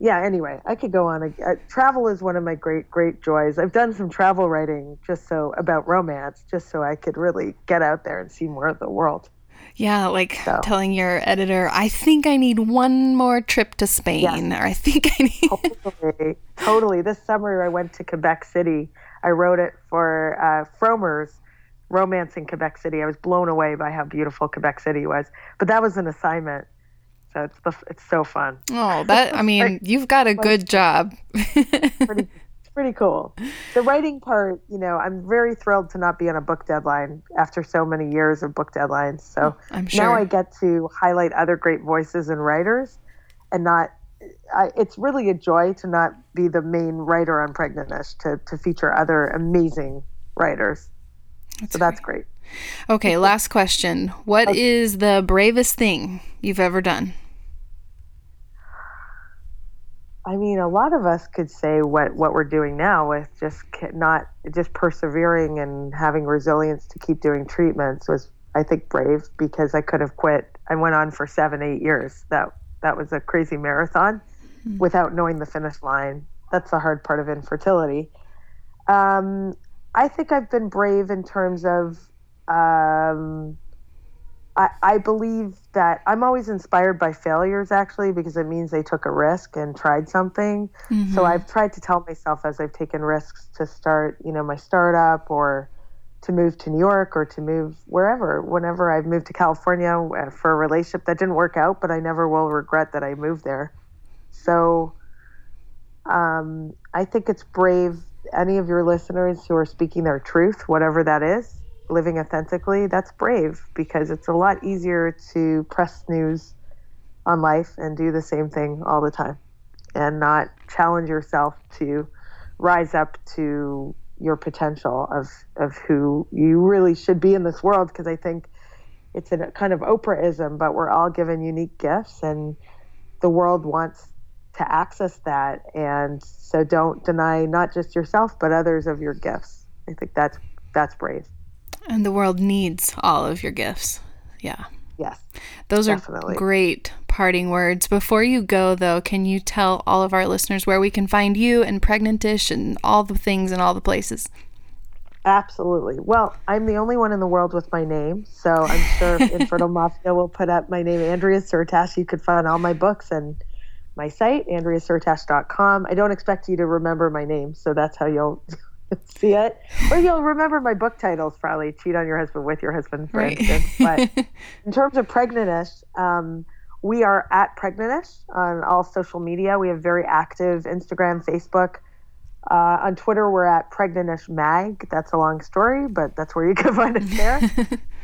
yeah. Anyway, I could go on. Uh, travel is one of my great great joys. I've done some travel writing just so about romance, just so I could really get out there and see more of the world. Yeah, like So. telling your editor, I think I need one more trip to Spain, or I think I need. totally, totally. This summer I went to Quebec City. I wrote it for uh, Frommer's Romance in Quebec City. I was blown away by how beautiful Quebec City was. But that was an assignment, so it's the, it's so fun. Oh, that I mean, you've got a good job. Pretty, it's pretty cool. The writing part, you know, I'm very thrilled to not be on a book deadline after so many years of book deadlines. So mm, I'm now. I get to highlight other great voices and writers, and not. I, it's really a joy to not be the main writer on Pregnantish, to to feature other amazing writers. so that's great. Okay, last question. What is the bravest thing you've ever done? I mean, a lot of us could say what what we're doing now with just not just persevering and having resilience to keep doing treatments was, I think, brave because I could have quit. I went on for seven, eight years. That that was a crazy marathon mm-hmm. without knowing the finish line. That's the hard part of infertility. Um, I think I've been brave in terms of. Um, I, I believe that I'm always inspired by failures actually because it means they took a risk and tried something. Mm-hmm. So I've tried to tell myself as I've taken risks to start, you know, my startup or to move to New York or to move wherever. Whenever I've moved to California uh, for a relationship that didn't work out, but I never will regret that I moved there. So um, I think it's brave. Any of your listeners who are speaking their truth, whatever that is, living authentically, that's brave because it's a lot easier to press snooze on life and do the same thing all the time and not challenge yourself to rise up to your potential of, of who you really should be in this world because I think it's a kind of Oprahism, but we're all given unique gifts and the world wants to access that. And so don't deny not just yourself, but others of your gifts. I think that's that's brave. And the world needs all of your gifts. Yeah. Yes. Those definitely. are great parting words. Before you go, though, can you tell all of our listeners where we can find you and Pregnantish and all the things and all the places? Absolutely. Well, I'm the only one in the world with my name, so I'm sure Infertile Mafia will put up my name, Andrea Syrtash. You could find all my books and my site, andreasyrtash.com. I don't expect you to remember my name, so that's how you'll see it. Or you'll remember my book titles probably Cheat on Your Husband with Your Husband, for right. instance. But in terms of Pregnantish, um, we are at Pregnantish on all social media. We have very active Instagram, Facebook. Uh, on Twitter, we're at Pregnantish Mag. That's a long story, but that's where you can find us there.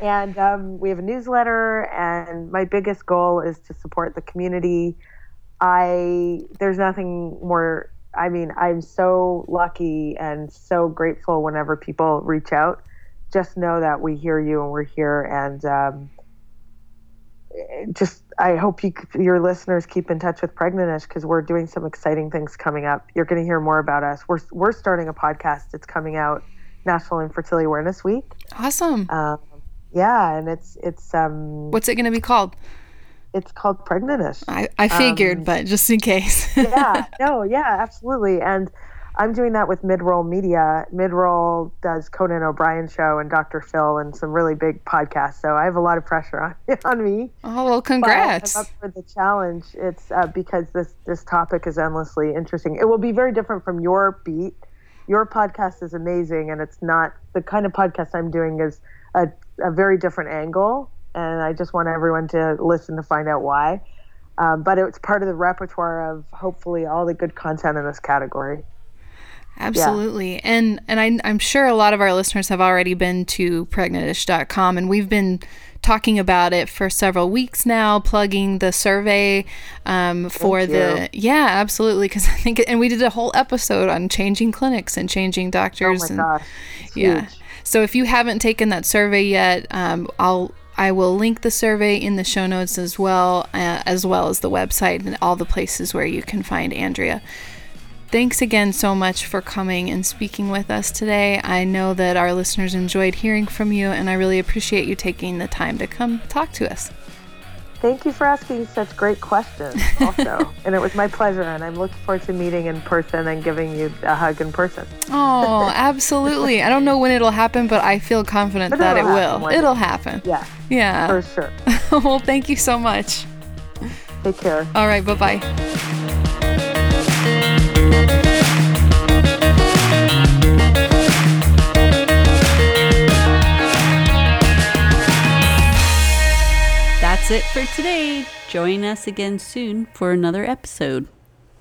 and um, we have a newsletter, and my biggest goal is to support the community. I there's nothing more I mean, I'm so lucky and so grateful whenever people reach out. Just know that we hear you and we're here. And um, just, I hope you, your listeners keep in touch with Pregnantish because we're doing some exciting things coming up. You're going to hear more about us. We're, we're starting a podcast. It's coming out National Infertility Awareness Week. Awesome. Um, yeah. And it's, it's, um, what's it going to be called? It's called Pregnantish. I, I figured, um, but just in case. yeah, no, yeah, absolutely. And I'm doing that with Midroll Media. Midroll does Conan O'Brien show and Dr. Phil and some really big podcasts. So I have a lot of pressure on on me. Oh well, congrats! But I'm up for the challenge. It's uh, because this this topic is endlessly interesting. It will be very different from your beat. Your podcast is amazing, and it's not the kind of podcast I'm doing is a, a very different angle and I just want everyone to listen to find out why. Um, but it's part of the repertoire of hopefully all the good content in this category. Absolutely. Yeah. And and I, I'm sure a lot of our listeners have already been to pregnantish.com and we've been talking about it for several weeks now, plugging the survey um, for the. Yeah, absolutely. Because I think, and we did a whole episode on changing clinics and changing doctors. Oh and. Yeah. Huge. So if you haven't taken that survey yet, um, I'll I will link the survey in the show notes as well, uh, as well as the website and all the places where you can find Andrea. Thanks again so much for coming and speaking with us today. I know that our listeners enjoyed hearing from you, and I really appreciate you taking the time to come talk to us. Thank you for asking such great questions, also. and it was my pleasure, and I'm looking forward to meeting in person and giving you a hug in person. Oh, absolutely. I don't know when it'll happen, but I feel confident but that it will. It'll happen. Yeah. Yeah. For sure. well, thank you so much. Take care. All right. Bye bye. That's it for today. Join us again soon for another episode.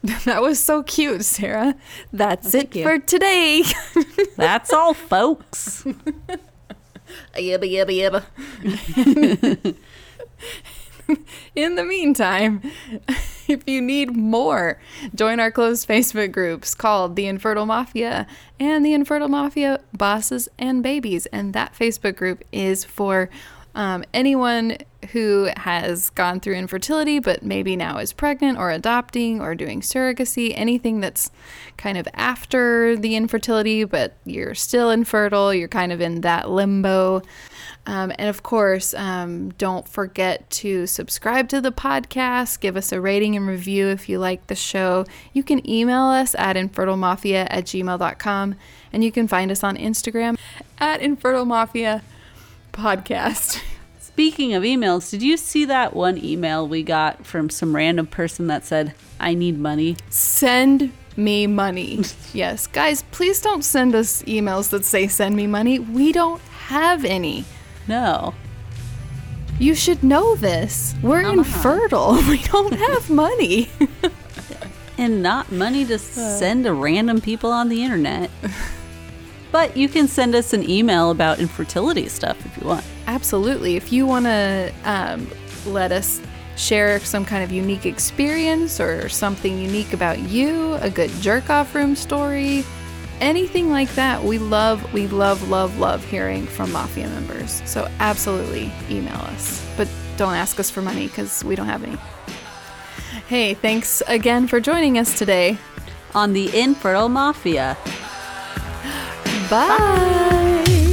That was so cute, Sarah. That's oh, it for today. That's all, folks. yibba yibba yibba. In the meantime, if you need more, join our closed Facebook groups called The Infertile Mafia and The Infertile Mafia Bosses and Babies. And that Facebook group is for Um, anyone who has gone through infertility but maybe now is pregnant or adopting or doing surrogacy, anything that's kind of after the infertility but you're still infertile, you're kind of in that limbo. Um, and of course, um, don't forget to subscribe to the podcast, give us a rating and review if you like the show. You can email us at infertilemafia at gmail.com and you can find us on Instagram at infertilemafia podcast. Speaking of emails, did you see that one email we got from some random person that said, I need money? Send me money. yes, guys, please don't send us emails that say send me money. We don't have any. No. You should know this. We're on. infertile. We don't have money. And not money to uh. send to random people on the internet. But you can send us an email about infertility stuff if you want. Absolutely. If you want to um, let us share some kind of unique experience or something unique about you, a good jerk off room story, anything like that, we love, we love, love, love hearing from Mafia members. So absolutely email us. But don't ask us for money because we don't have any. Hey, thanks again for joining us today. On the Infertile Mafia. Bye. Bye.